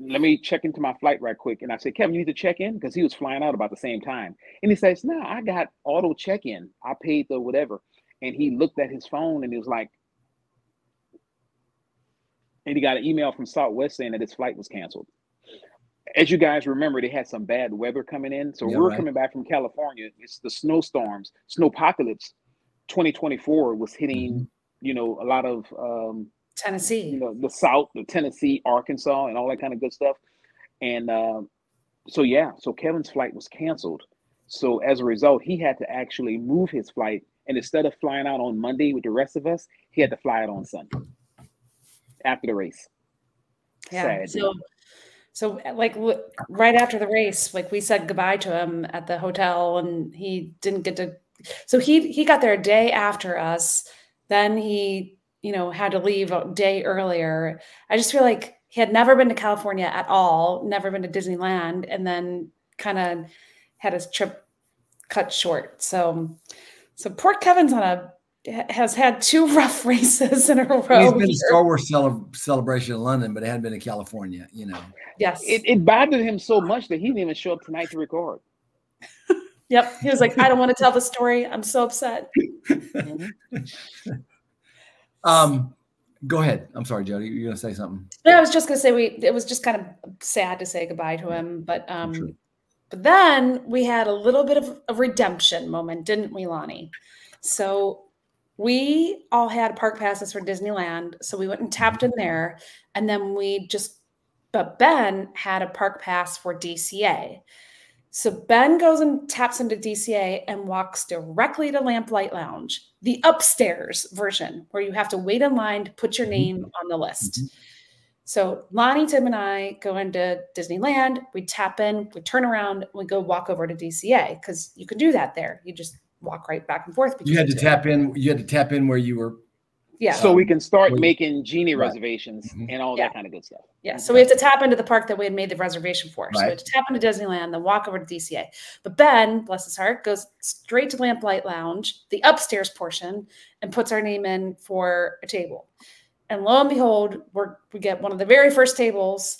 let me check into my flight right quick. And I said, Kevin, you need to check in because he was flying out about the same time. And he says, No, I got auto check in. I paid the whatever. And he looked at his phone and he was like, and he got an email from Southwest saying that his flight was canceled. As you guys remember, they had some bad weather coming in. So yeah, we're right. coming back from California. It's the snowstorms, snowpocalypse 2024 was hitting, mm-hmm. you know, a lot of um, Tennessee, you know, the South, the Tennessee, Arkansas, and all that kind of good stuff. And uh, so, yeah, so Kevin's flight was canceled. So as a result, he had to actually move his flight. And instead of flying out on Monday with the rest of us, he had to fly out on Sunday after the race. Yeah. Sad. So, so like right after the race, like we said goodbye to him at the hotel, and he didn't get to. So he he got there a day after us. Then he you know, had to leave a day earlier. I just feel like he had never been to California at all, never been to Disneyland, and then kind of had his trip cut short. So, so poor Kevin's on a has had two <laughs> rough races in a row. He's been here. a Star Wars cele- celebration in London, but it hadn't been in California. You know. Yes. It, it bothered him so much that he didn't even show up tonight to record. <laughs> yep. He was like, I don't want to tell the story. I'm so upset. mm-hmm. <laughs> Um, go ahead. I'm sorry, Jody. You're gonna say something. No, I was just gonna say we. It was just kind of sad to say goodbye to him, but um, but then we had a little bit of a redemption moment, didn't we, Lonnie? So we all had park passes for Disneyland, so we went and tapped in there, and then we just. But Ben had a park pass for DCA. So Ben goes and taps into DCA and walks directly to Lamplight Lounge, the upstairs version where you have to wait in line to put your mm-hmm. name on the list. Mm-hmm. So Lonnie, Tim, and I go into Disneyland. We tap in, we turn around, we go walk over to DCA because you can do that there. You just walk right back and forth. You had to tap in. You had to tap in where you were yeah. So we can start making genie right. reservations mm-hmm. and all yeah. that kind of good stuff. Yeah. So we have to tap into the park that we had made the reservation for. Right. So we have to tap into Disneyland, then walk over to DCA. But Ben, bless his heart, goes straight to Lamplight Lounge, the upstairs portion, and puts our name in for a table. And lo and behold, we're, we get one of the very first tables.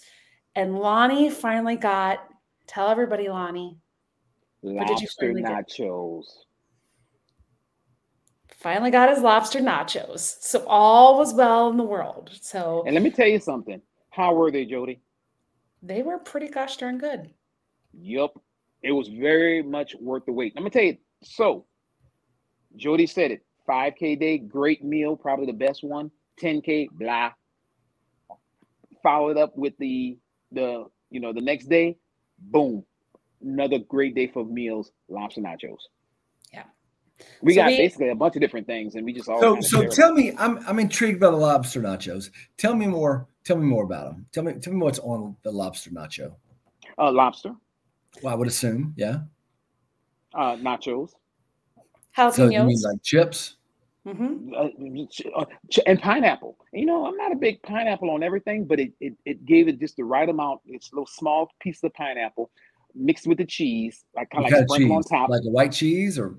And Lonnie finally got, tell everybody, Lonnie. Lobster nachos. Get? Finally got his lobster nachos. So all was well in the world. So and let me tell you something. How were they, Jody? They were pretty gosh darn good. Yep. It was very much worth the wait. Let me tell you. So Jody said it. 5K day, great meal, probably the best one. 10K, blah. Followed up with the the you know the next day, boom, another great day for meals, lobster nachos. We so got we, basically a bunch of different things, and we just all. So, so tell me, I'm I'm intrigued by the lobster nachos. Tell me more. Tell me more about them. Tell me, tell me what's on the lobster nacho. Uh, lobster. Well, I would assume, yeah. Uh, nachos. Jalapenos. So you mean like chips? Mm-hmm. Uh, and pineapple. You know, I'm not a big pineapple on everything, but it, it, it gave it just the right amount. It's a little small piece of pineapple mixed with the cheese, like kind of like sprinkle on top, like a white cheese or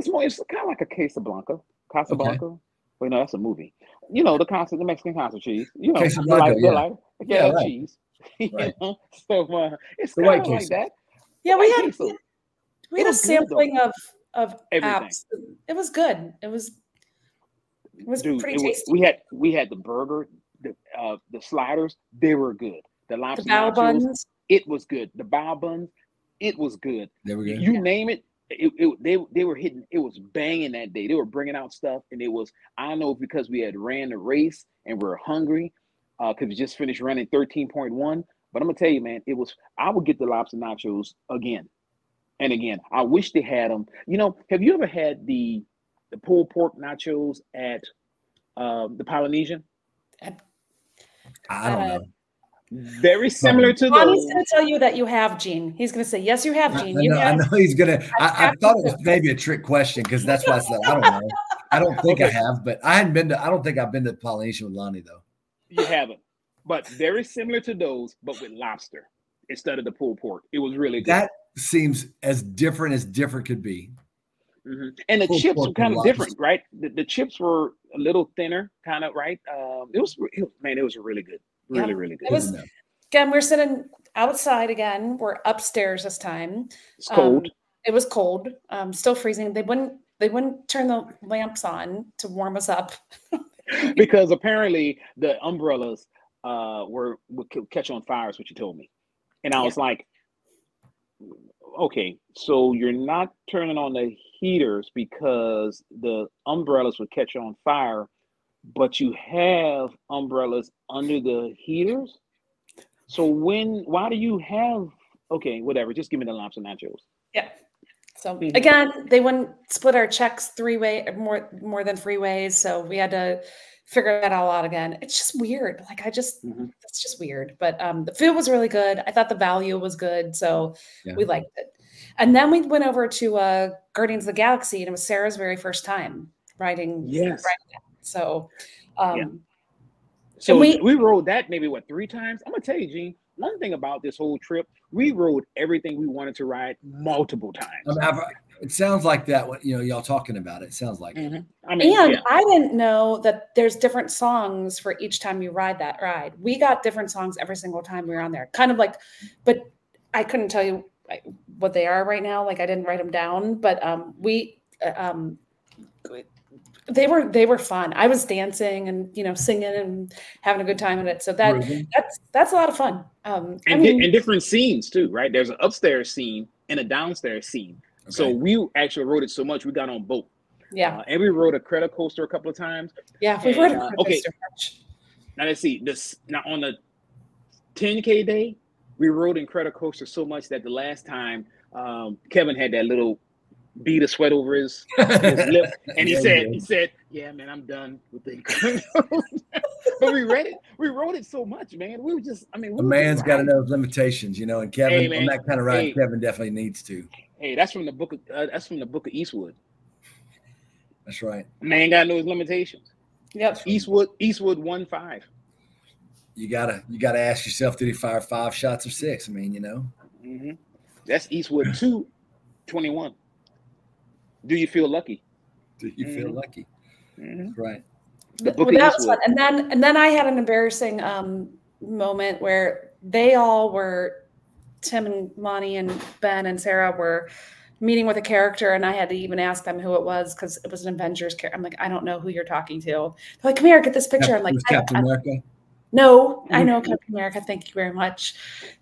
it's more. It's kind of like a Casablanca. Casablanca. Okay. Wait, no, that's a movie. You know the Casa, the Mexican Casa cheese. You know, Casablanca, like, yeah. Like, yeah, yeah right. cheese. <laughs> Right. you know? So uh, it's kind of like that. Yeah, we had queso. we had a sampling good, of of Everything. apps. It was good. It was it was Dude, pretty it tasty. Was, we had we had the burger, the uh, the sliders. They were good. The lobster the bao buns. It was good. The bao buns. It was good. There we go. You yeah. name it, it, it, they they were hitting it was banging that day. They were bringing out stuff and it was i don't know because we had ran the race and we are hungry uh because we just finished running 13.1 but i'm gonna tell you man it was i would get the lobster nachos again and again. I wish they had them you know have you ever had the the pulled pork nachos at uh, the polynesian? I don't know very similar to those. He's going to tell you that you have Gene. He's going to say, "Yes, you have Gene." You I, know, have. I know he's going <laughs> to. I, thought it was maybe a trick question because that's why I said I don't know. I don't think okay. I have, but I hadn't been to. I don't think I've been to Polynesian with Lonnie though. You haven't, but very similar to those, but with lobster instead of the pulled pork. It was really good. That seems as different as different could be. Mm-hmm. And the pulled chips were kind of different, right? The, the, chips were a little thinner, kind of right. Um, it was, it was man, it was really good. Really, yeah. really good. It was, again, we're sitting outside again. We're upstairs this time. It's cold. Um, it was cold. Um, still freezing. They wouldn't they wouldn't turn the lamps on to warm us up. <laughs> because apparently the umbrellas uh were would catch on fire, is what you told me. And I yeah. was like, okay, so you're not turning on the heaters because the umbrellas would catch on fire but you have umbrellas under the heaters. So when why do you have okay, whatever, just give me the lobster nachos. Yeah. So mm-hmm. again, they wouldn't split our checks three way more more than three ways. So we had to figure that all out again. It's just weird. Like I just mm-hmm. it's just weird. But um the food was really good. I thought the value was good. So yeah. we liked it. And then we went over to uh Guardians of the Galaxy and it was Sarah's very first time riding. Yes. Riding so, um, yeah. so we, we rode that maybe what three times. I'm gonna tell you, Gene. One thing about this whole trip, we rode everything we wanted to ride multiple times. I mean, it sounds like that. What you know, y'all talking about it. it sounds like. Mm-hmm. I mean, and yeah. I didn't know that there's different songs for each time you ride that ride. We got different songs every single time we were on there. Kind of like, but I couldn't tell you what they are right now. Like I didn't write them down, but um, we uh, um, they were they were fun. I was dancing and you know singing and having a good time in it. So that mm-hmm. that's that's a lot of fun. Um, and, I mean, and different scenes too, right? There's an upstairs scene and a downstairs scene. Okay. So we actually rode it so much we got on boat. Yeah, uh, and we rode Incredicoaster a couple of times. Yeah, we rode a uh, okay. Now let's see this. Now on the 10k day, we rode Incredicoaster so much that the last time um, Kevin had that little bead of sweat over his, his lip, <laughs> and he yeah, said, yeah. "He said, yeah, man, I'm done with the." <laughs> but we read it. We wrote it so much, man. We were just, I mean, we a man's got to know his limitations, you know. And Kevin, hey, on that kind of ride, hey, Kevin definitely needs to. Hey, that's from the book. Of, uh, that's from the book of Eastwood. That's right. Man, got to know his limitations. Yep. Eastwood, Eastwood one five. You gotta, you gotta ask yourself, did he fire five shots or six? I mean, you know. Mm-hmm. That's Eastwood two, 21. Do you feel lucky? Do you mm-hmm. feel lucky? Mm-hmm. Right. Well, that was fun. And then and then I had an embarrassing um, moment where they all were Tim and Lonnie and Ben and Sarah were meeting with a character and I had to even ask them who it was because it was an Avengers character. I'm like, I don't know who you're talking to. They're like, come here, get this picture. I'm like, Captain I, America. I, no, I know Captain America. Thank you very much.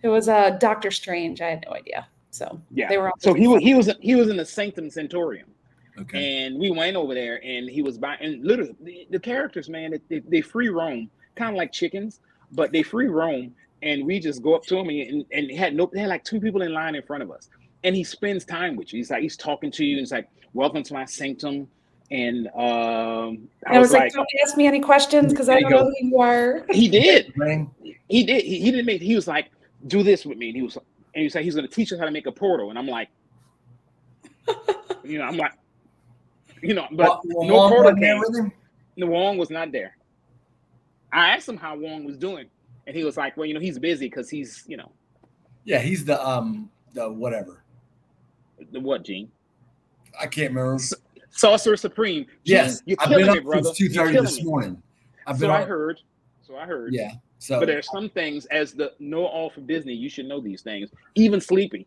It was uh, Doctor Strange. I had no idea. So yeah, they were. All so he was he was he was in the Sanctum Sanctorum. Okay. And we went over there, and he was by, and literally the, the characters, man, they, they free roam, kind of like chickens, but they free roam, and we just go up to him, and, and had no, they had like two people in line in front of us, and he spends time with you. He's like, he's talking to you, and he's like, "Welcome to my sanctum." And um, I, I was, was like, like, "Don't ask me any questions because I don't know who you are." He did. he did. He, he didn't make. He was like, "Do this with me," and he was, and he was like, "He's going to teach us how to make a portal," and I'm like, <laughs> you know, I'm like, you know, but well, no Wong portal came. With him? No, Wong was not there. I asked him how Wong was doing, and he was like, "Well, you know, he's busy because he's, you know." Yeah, he's the um the whatever. The what, Gene? I can't remember. S- Sorcerer Supreme. Gene, yes, you're I've been up since two thirty this morning. I've so I heard. So I heard. Yeah. So, but there's some things as the know all for Disney. You should know these things, even sleeping.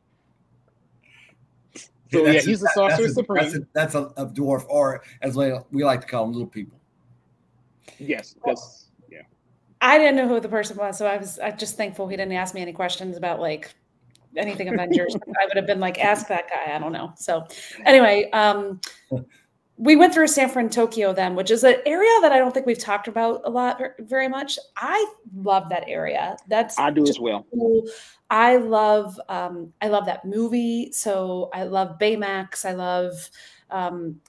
So yeah, he's the sorcerer that's supreme. A, that's, a, that's a, a, dwarf, or as we, we like to call them, little people. Yes, because yeah. I didn't know who the person was, so I was I just thankful he didn't ask me any questions about like anything Avengers. <laughs> I would have been like, ask that guy. I don't know. So anyway, um, we went through San Fransokyo, then, which is an area that I don't think we've talked about a lot very much. I love that area. That's I do as well. Cool. I love um, I love that movie. So I love Baymax. I love um,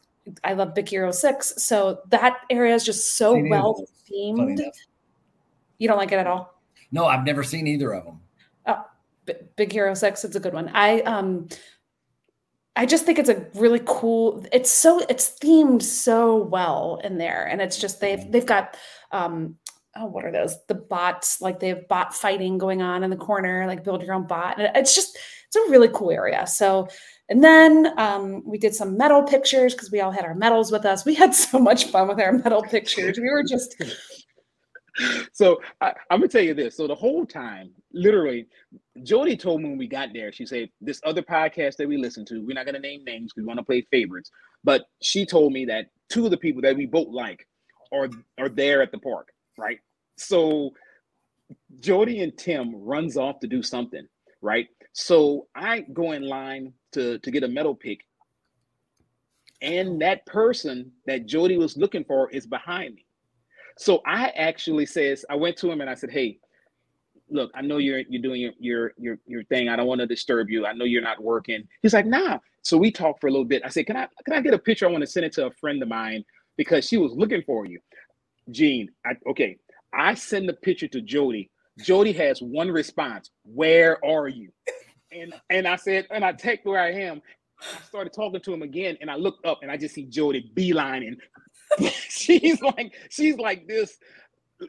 I love Big Hero Six. So that area is just so well themed. You don't like it at all? No, I've never seen either of them. Oh, B- Big Hero Six. It's a good one. I um I just think it's a really cool. It's so it's themed so well in there, and it's just they've they've got um oh what are those? The bots like they have bot fighting going on in the corner like build your own bot. And it's just it's a really cool area. So and then um, we did some medal pictures because we all had our medals with us. We had <laughs> so much fun with our medal pictures. We were just <laughs> <laughs> so I, am gonna tell you this. So the whole time, literally, Jody told me when we got there, she said this other podcast that we listen to, we're not gonna name names because we want to play favorites, but she told me that two of the people that we both like are are there at the park, right? So Jody and Tim runs off to do something, right? So I go in line to to get a medal pick, and that person that Jody was looking for is behind me. So I actually says, I went to him and I said, Hey, look, I know you're you're doing your your your your thing. I don't want to disturb you. I know you're not working. He's like, nah. So we talked for a little bit. I said, Can I can I get a picture? I want to send it to a friend of mine because she was looking for you. Gene, I, okay. I send the picture to Jody. Jody has one response. Where are you? And and I said, and I text where I am. I started talking to him again, and I looked up and I just see Jody beelining <laughs> she's like she's like this.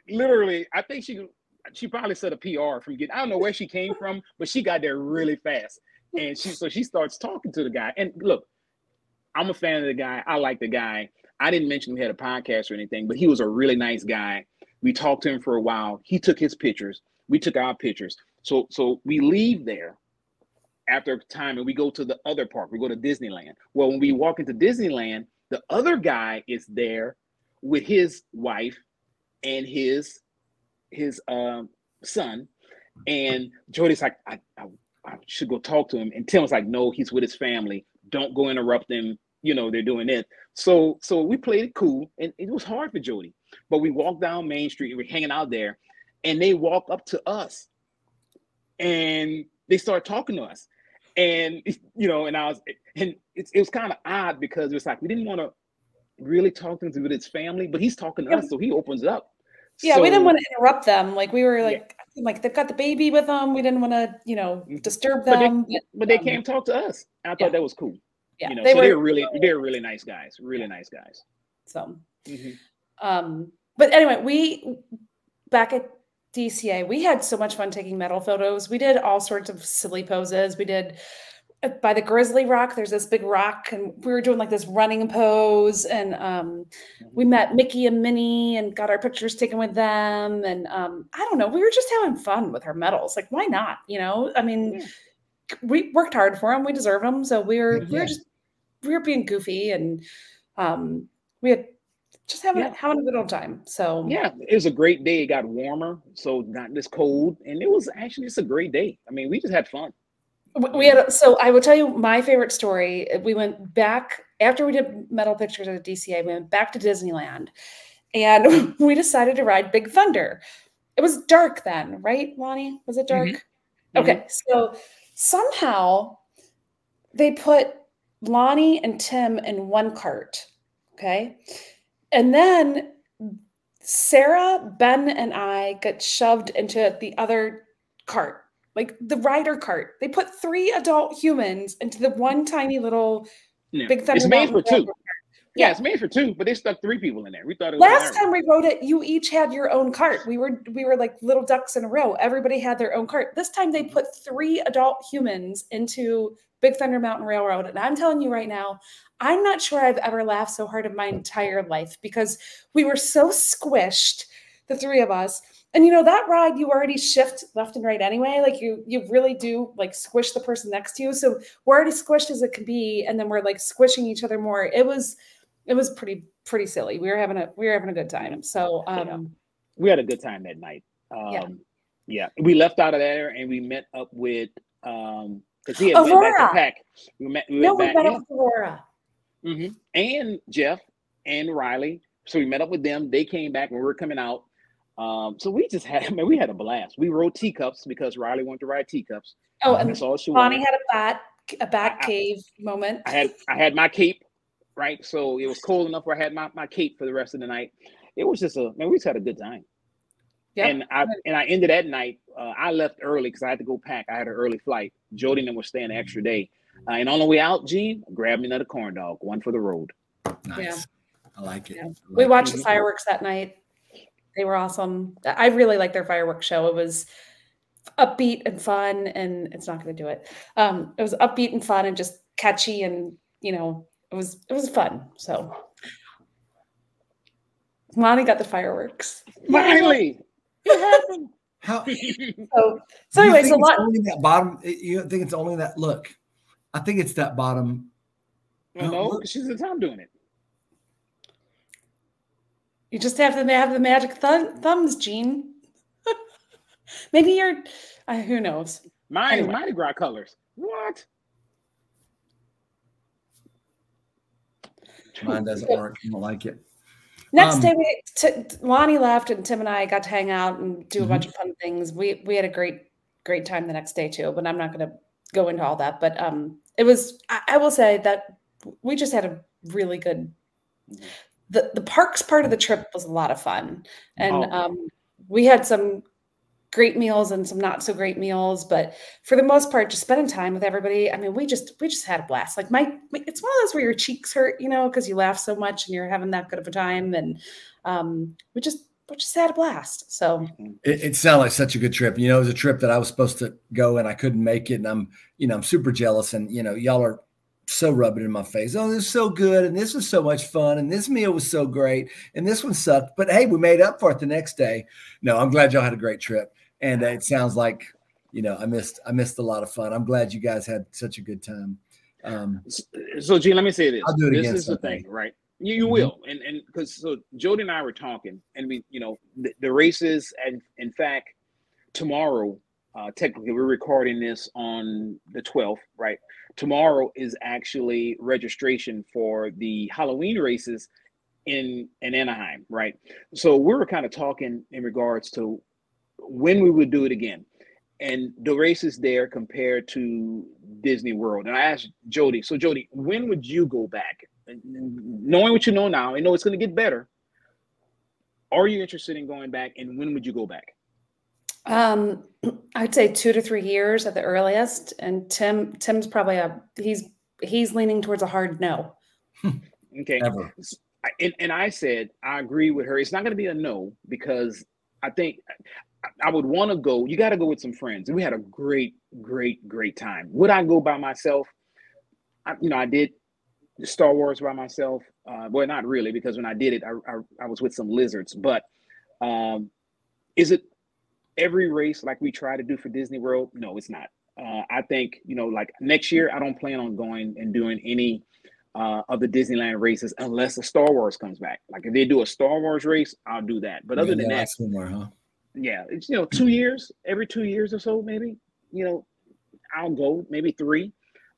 Literally i think she she probably said a pr from getting i don't know where she came from but she got there really fast. And she so she starts talking to the guy. And look i'm a fan of the guy. I like the guy. I didn't mention he had a podcast or anything but he was a really nice guy. We talked to him for a while. He took his pictures. We took our pictures. So so we leave there after a time and we go to the other park. We go to disneyland. Well when we walk into disneyland the other guy is there with his wife and his his um, son, and Jody's like, I, I, I should go talk to him, and Tim was like, No, he's with his family. Don't go interrupt them. You know they're doing it. So so we played it cool, and it was hard for Jody. But we walked down Main Street and we're hanging out there, and they walk up to us, and they start talking to us, and you know, and I was, and it, it was kind of odd because it was like we didn't want to really talk to him with his family, but he's talking to us, so he opens up. Yeah, so, we didn't want to interrupt them. Like we were like, yeah. like they've got the baby with them. We didn't want to, you know, mm-hmm. disturb them. But they, but they um, came talk to us. I thought yeah. that was cool. Yeah, you know, they so were, they're really they're really nice guys. Really nice guys. So, mm-hmm. um, but anyway, we back at DCA, we had so much fun taking medal photos. We did all sorts of silly poses. We did by the Grizzly Rock. There's this big rock, and we were doing like this running pose. And um, we met Mickey and Minnie and got our pictures taken with them. And um, I don't know, we were just having fun with our medals. Like, why not? You know, I mean, yeah. we worked hard for them. We deserve them. So we were yeah. we were just we were being goofy, and um, we had just having yeah. having a good old time. So yeah, it was a great day. It got warmer, so not this cold, and it was actually just a great day. I mean, we just had fun. We had so I will tell you my favorite story. We went back after we did medal pictures at the DCA. We went back to Disneyland, and <laughs> we decided to ride Big Thunder. It was dark then, right, Lonnie? Was it dark? Mm-hmm. Okay, mm-hmm. so somehow they put Lonnie and Tim in one cart. Okay and then Sarah, Ben, and I get shoved into the other cart, like the rider cart. They put three adult humans into the one tiny little yeah. big thunder. Mountain. It's made for two. Yeah, it's made for two, but they stuck three people in there. We thought it last time we rode it, you each had your own cart. We were we were like little ducks in a row. Everybody had their own cart. This time they put three adult humans into Big Thunder Mountain Railroad, and I'm telling you right now, I'm not sure I've ever laughed so hard in my entire life because we were so squished, the three of us. And you know that ride you already shift left and right anyway. Like you you really do like squish the person next to you. So we're already squished as it can be, and then we're like squishing each other more. It was it was pretty pretty silly. We were having a we were having a good time. So um we had a good time that night. Um yeah. yeah. We left out of there and we met up with um because he had Aurora. went back to pack. We met, we no, we met up with Aurora. Mm-hmm. And Jeff and Riley. So we met up with them. They came back when we were coming out. Um, so we just had, <laughs> I mean, we had a blast. We rode teacups because Riley wanted to ride teacups. Oh, and that's all she Bonnie wanted. had a bat, a bat I, cave moment. I had, I had my cape, right? So it was cold enough where I had my, my cape for the rest of the night. It was just a, man, we just had a good time. Yep. And I and I ended that night. Uh, I left early because I had to go pack. I had an early flight. Jody and them were staying an extra day. Uh, and on the way out, Gene, grabbed me another corn dog, one for the road. Nice. Yeah. I like it. Yeah. I like we watched it. the fireworks that night. They were awesome. I really liked their fireworks show. It was upbeat and fun, and it's not going to do it. Um, it was upbeat and fun and just catchy, and you know, it was it was fun. So, Lonnie got the fireworks. Finally, it happened. How? <laughs> <laughs> so, so anyways, a lot. Only that bottom. You think it's only that look? I think it's that bottom. Well, no, she's the time doing it. You just have to have the magic th- thumbs, Gene. <laughs> Maybe you're. Uh, who knows? Mine anyway. is Mardi Gras colors. What? Mine doesn't work. I don't like it. Next um, day, we t- Lonnie left, and Tim and I got to hang out and do a mm-hmm. bunch of fun things. We we had a great great time the next day too. But I'm not going to go into all that. But um, it was I, I will say that we just had a really good the the parks part of the trip was a lot of fun and oh. um, we had some great meals and some not so great meals but for the most part just spending time with everybody i mean we just we just had a blast like my it's one of those where your cheeks hurt you know because you laugh so much and you're having that good of a time and um, we just we just had a blast. So it, it sounded like such a good trip. You know, it was a trip that I was supposed to go and I couldn't make it. And I'm, you know, I'm super jealous. And, you know, y'all are so rubbing in my face. Oh, this is so good. And this was so much fun. And this meal was so great. And this one sucked. But hey, we made up for it the next day. No, I'm glad y'all had a great trip. And uh, it sounds like, you know, I missed, I missed a lot of fun. I'm glad you guys had such a good time. Um, so, Gene, let me say this. I'll do it this is the thing, right? You, you mm-hmm. will, and and because so Jody and I were talking, and we, you know, the, the races, and in fact, tomorrow, uh, technically, we're recording this on the twelfth, right? Tomorrow is actually registration for the Halloween races in in Anaheim, right? So we were kind of talking in regards to when we would do it again, and the races there compared to Disney World. And I asked Jody, so Jody, when would you go back? knowing what you know now, I know it's going to get better. are you interested in going back, and when would you go back? Um, <clears throat> I'd say two to three years at the earliest. And Tim, Tim's probably a he's he's leaning towards a hard no. <laughs> okay. Ever. And, and I said I agree with her. It's not going to be a no because I think I would want to go. You got to go with some friends. And we had a great, great, great time. Would I go by myself? I, you know, I did Star Wars by myself. Uh, well, not really, because when I did it, I, I, I was with some lizards. But um, is it every race like we try to do for Disney World? No, it's not. Uh, I think you know, like next year, I don't plan on going and doing any uh, of the Disneyland races unless a Star Wars comes back. Like if they do a Star Wars race, I'll do that. But other yeah, than that, somewhere, huh? Yeah, it's you know two years, every two years or so, maybe. You know, I'll go maybe three.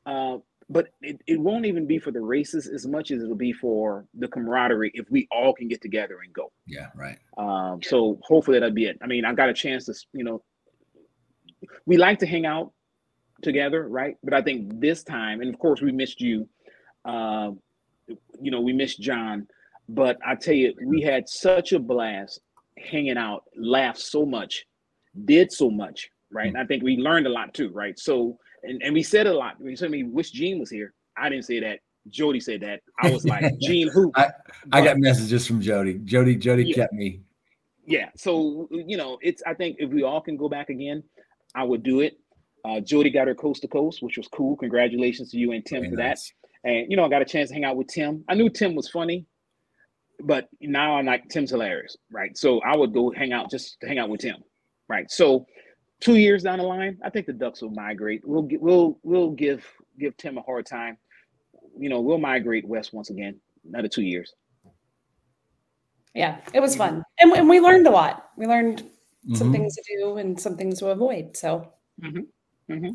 Uh, but it, it won't even be for the races as much as it'll be for the camaraderie if we all can get together and go. Yeah, right. Um, so hopefully that'll be it. I mean, I got a chance to, you know, we like to hang out together, right? But I think this time, and of course we missed you. Uh, you know, we missed John, but I tell you, we had such a blast hanging out, laughed so much, did so much, right? Mm-hmm. And I think we learned a lot too, right? So and, and we said a lot. You told me wish Gene was here, I didn't say that. Jody said that. I was like, <laughs> Gene who? I, I got messages from Jody. Jody, Jody yeah. kept me. Yeah. So you know, it's I think if we all can go back again, I would do it. Uh, Jody got her coast to coast, which was cool. Congratulations to you and Tim Very for nice. that. And you know, I got a chance to hang out with Tim. I knew Tim was funny, but now I'm like Tim's hilarious, right? So I would go hang out just to hang out with Tim, right? So two years down the line, I think the Ducks will migrate. We'll get, we'll we'll give give Tim a hard time. You know, we'll migrate west once again. Another two years. Yeah, it was fun, and, and we learned a lot. We learned mm-hmm. some things to do and some things to avoid. So. Mm-hmm. Mm-hmm.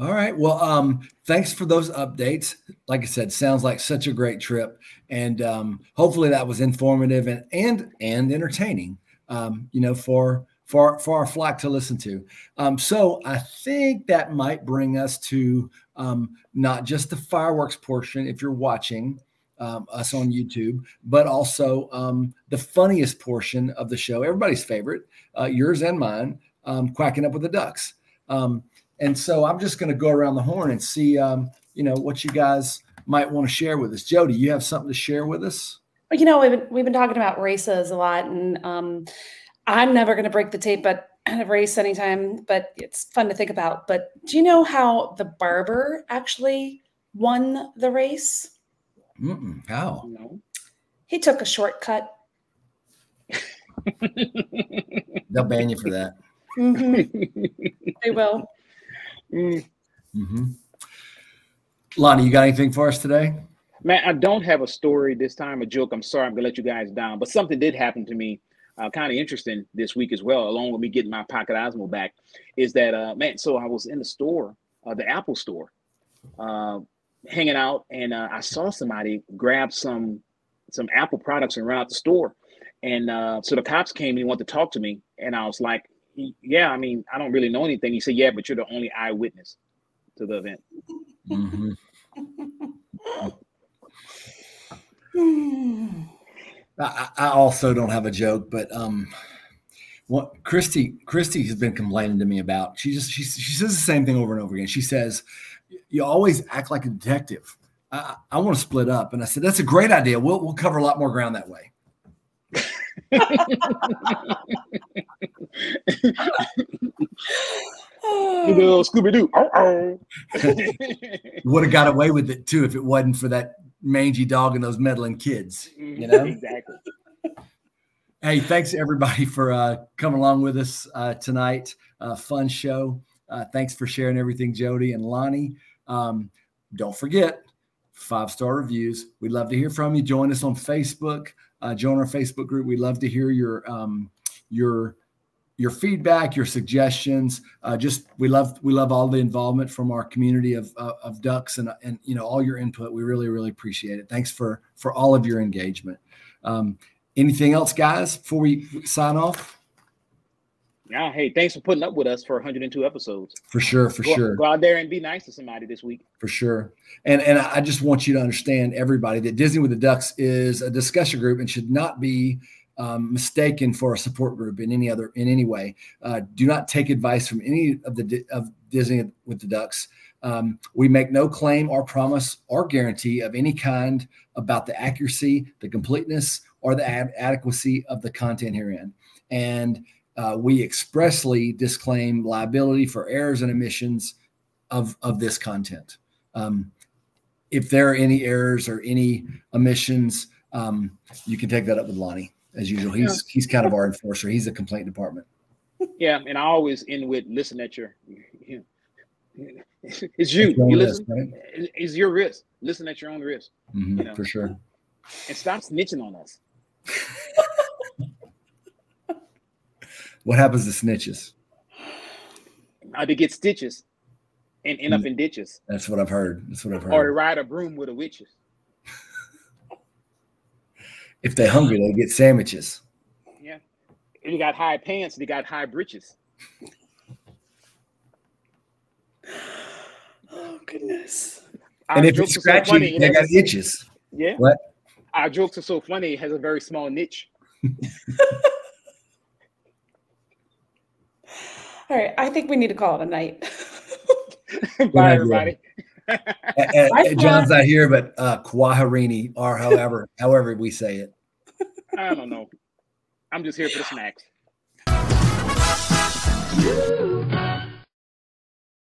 All right. Well, um, thanks for those updates. Like I said, sounds like such a great trip, and um, hopefully that was informative and and and entertaining. Um, you know, for for, for our flock to listen to. Um, so I think that might bring us to um, not just the fireworks portion, if you're watching um, us on YouTube, but also um, the funniest portion of the show, everybody's favorite, uh, yours and mine, um, quacking up with the ducks. Um, and so I'm just going to go around the horn and see, you know, what you guys might want to share with us. Jody, you have something to share with us? You know, we've been, we've been talking about races a lot, and I'm never going to break the tape <clears throat> at a race anytime, but it's fun to think about. But do you know how the barber actually won the race? Mm-mm, how? No. He took a shortcut. <laughs> They'll ban you for that. Mm-hmm. <laughs> they will. Mm-hmm. Lonnie, you got anything for us today? Man, I don't have a story this time, a joke. I'm sorry, I'm gonna let you guys down, but something did happen to me uh, kind of interesting this week as well, along with me getting my Pocket Osmo back, is that uh, man. So I was in the store, uh, the Apple store, uh, hanging out, and uh, I saw somebody grab some some Apple products and run out the store, and uh, so the cops came and he wanted to talk to me, and I was like, "Yeah, I mean, I don't really know anything." He said, "Yeah, but you're the only eyewitness to the event." Mm-hmm. <laughs> <laughs> <sighs> <laughs> I, I also don't have a joke, but um, what Christy Christy has been complaining to me about. She just she she says the same thing over and over again. She says, "You always act like a detective." I, I want to split up, and I said, "That's a great idea. We'll we'll cover a lot more ground that way." Scooby Doo. Would have got away with it too if it wasn't for that mangy dog and those meddling kids. You know <laughs> exactly. Hey, thanks everybody for uh, coming along with us uh, tonight. Uh, fun show. Uh, thanks for sharing everything, Jody and Lonnie. Um, don't forget five star reviews. We'd love to hear from you. Join us on Facebook. Uh, join our Facebook group. We'd love to hear your um, your your feedback, your suggestions. Uh, just we love we love all the involvement from our community of uh, of ducks and and you know all your input. We really really appreciate it. Thanks for for all of your engagement. Um, anything else, guys? Before we sign off. Yeah, hey, thanks for putting up with us for 102 episodes. For sure, for go, sure. Go out there and be nice to somebody this week. For sure. And and I just want you to understand, everybody, that Disney with the Ducks is a discussion group and should not be um, mistaken for a support group in any other in any way. Uh, do not take advice from any of the of Disney with the Ducks. Um, we make no claim or promise or guarantee of any kind about the accuracy, the completeness, or the ad- adequacy of the content herein. And uh, we expressly disclaim liability for errors and omissions of, of this content. Um, if there are any errors or any omissions, um, you can take that up with Lonnie as usual. He's yeah. he's kind of our enforcer. He's the complaint department. Yeah, and I always end with listen at your. You <laughs> know, it's you. You listen. Risk, right? It's your risk. Listen at your own risk. Mm-hmm, you know? For sure. And stop snitching on us. <laughs> what happens to snitches? Uh, they get stitches and end up in ditches. That's what I've heard. That's what I've heard. Or ride a broom with the witches. If they're hungry, they get sandwiches. Yeah. And you got high pants and you got high breeches. oh goodness. Our and if it's scratchy, so funny, they got itches. Yeah. What? Our jokes are so funny, it has a very small niche. <laughs> All right. I think we need to call it a night. Bye, everybody. John's not here, but uh, Kwaharini, or however, <laughs> however we say it. I don't know. I'm just here for the snacks.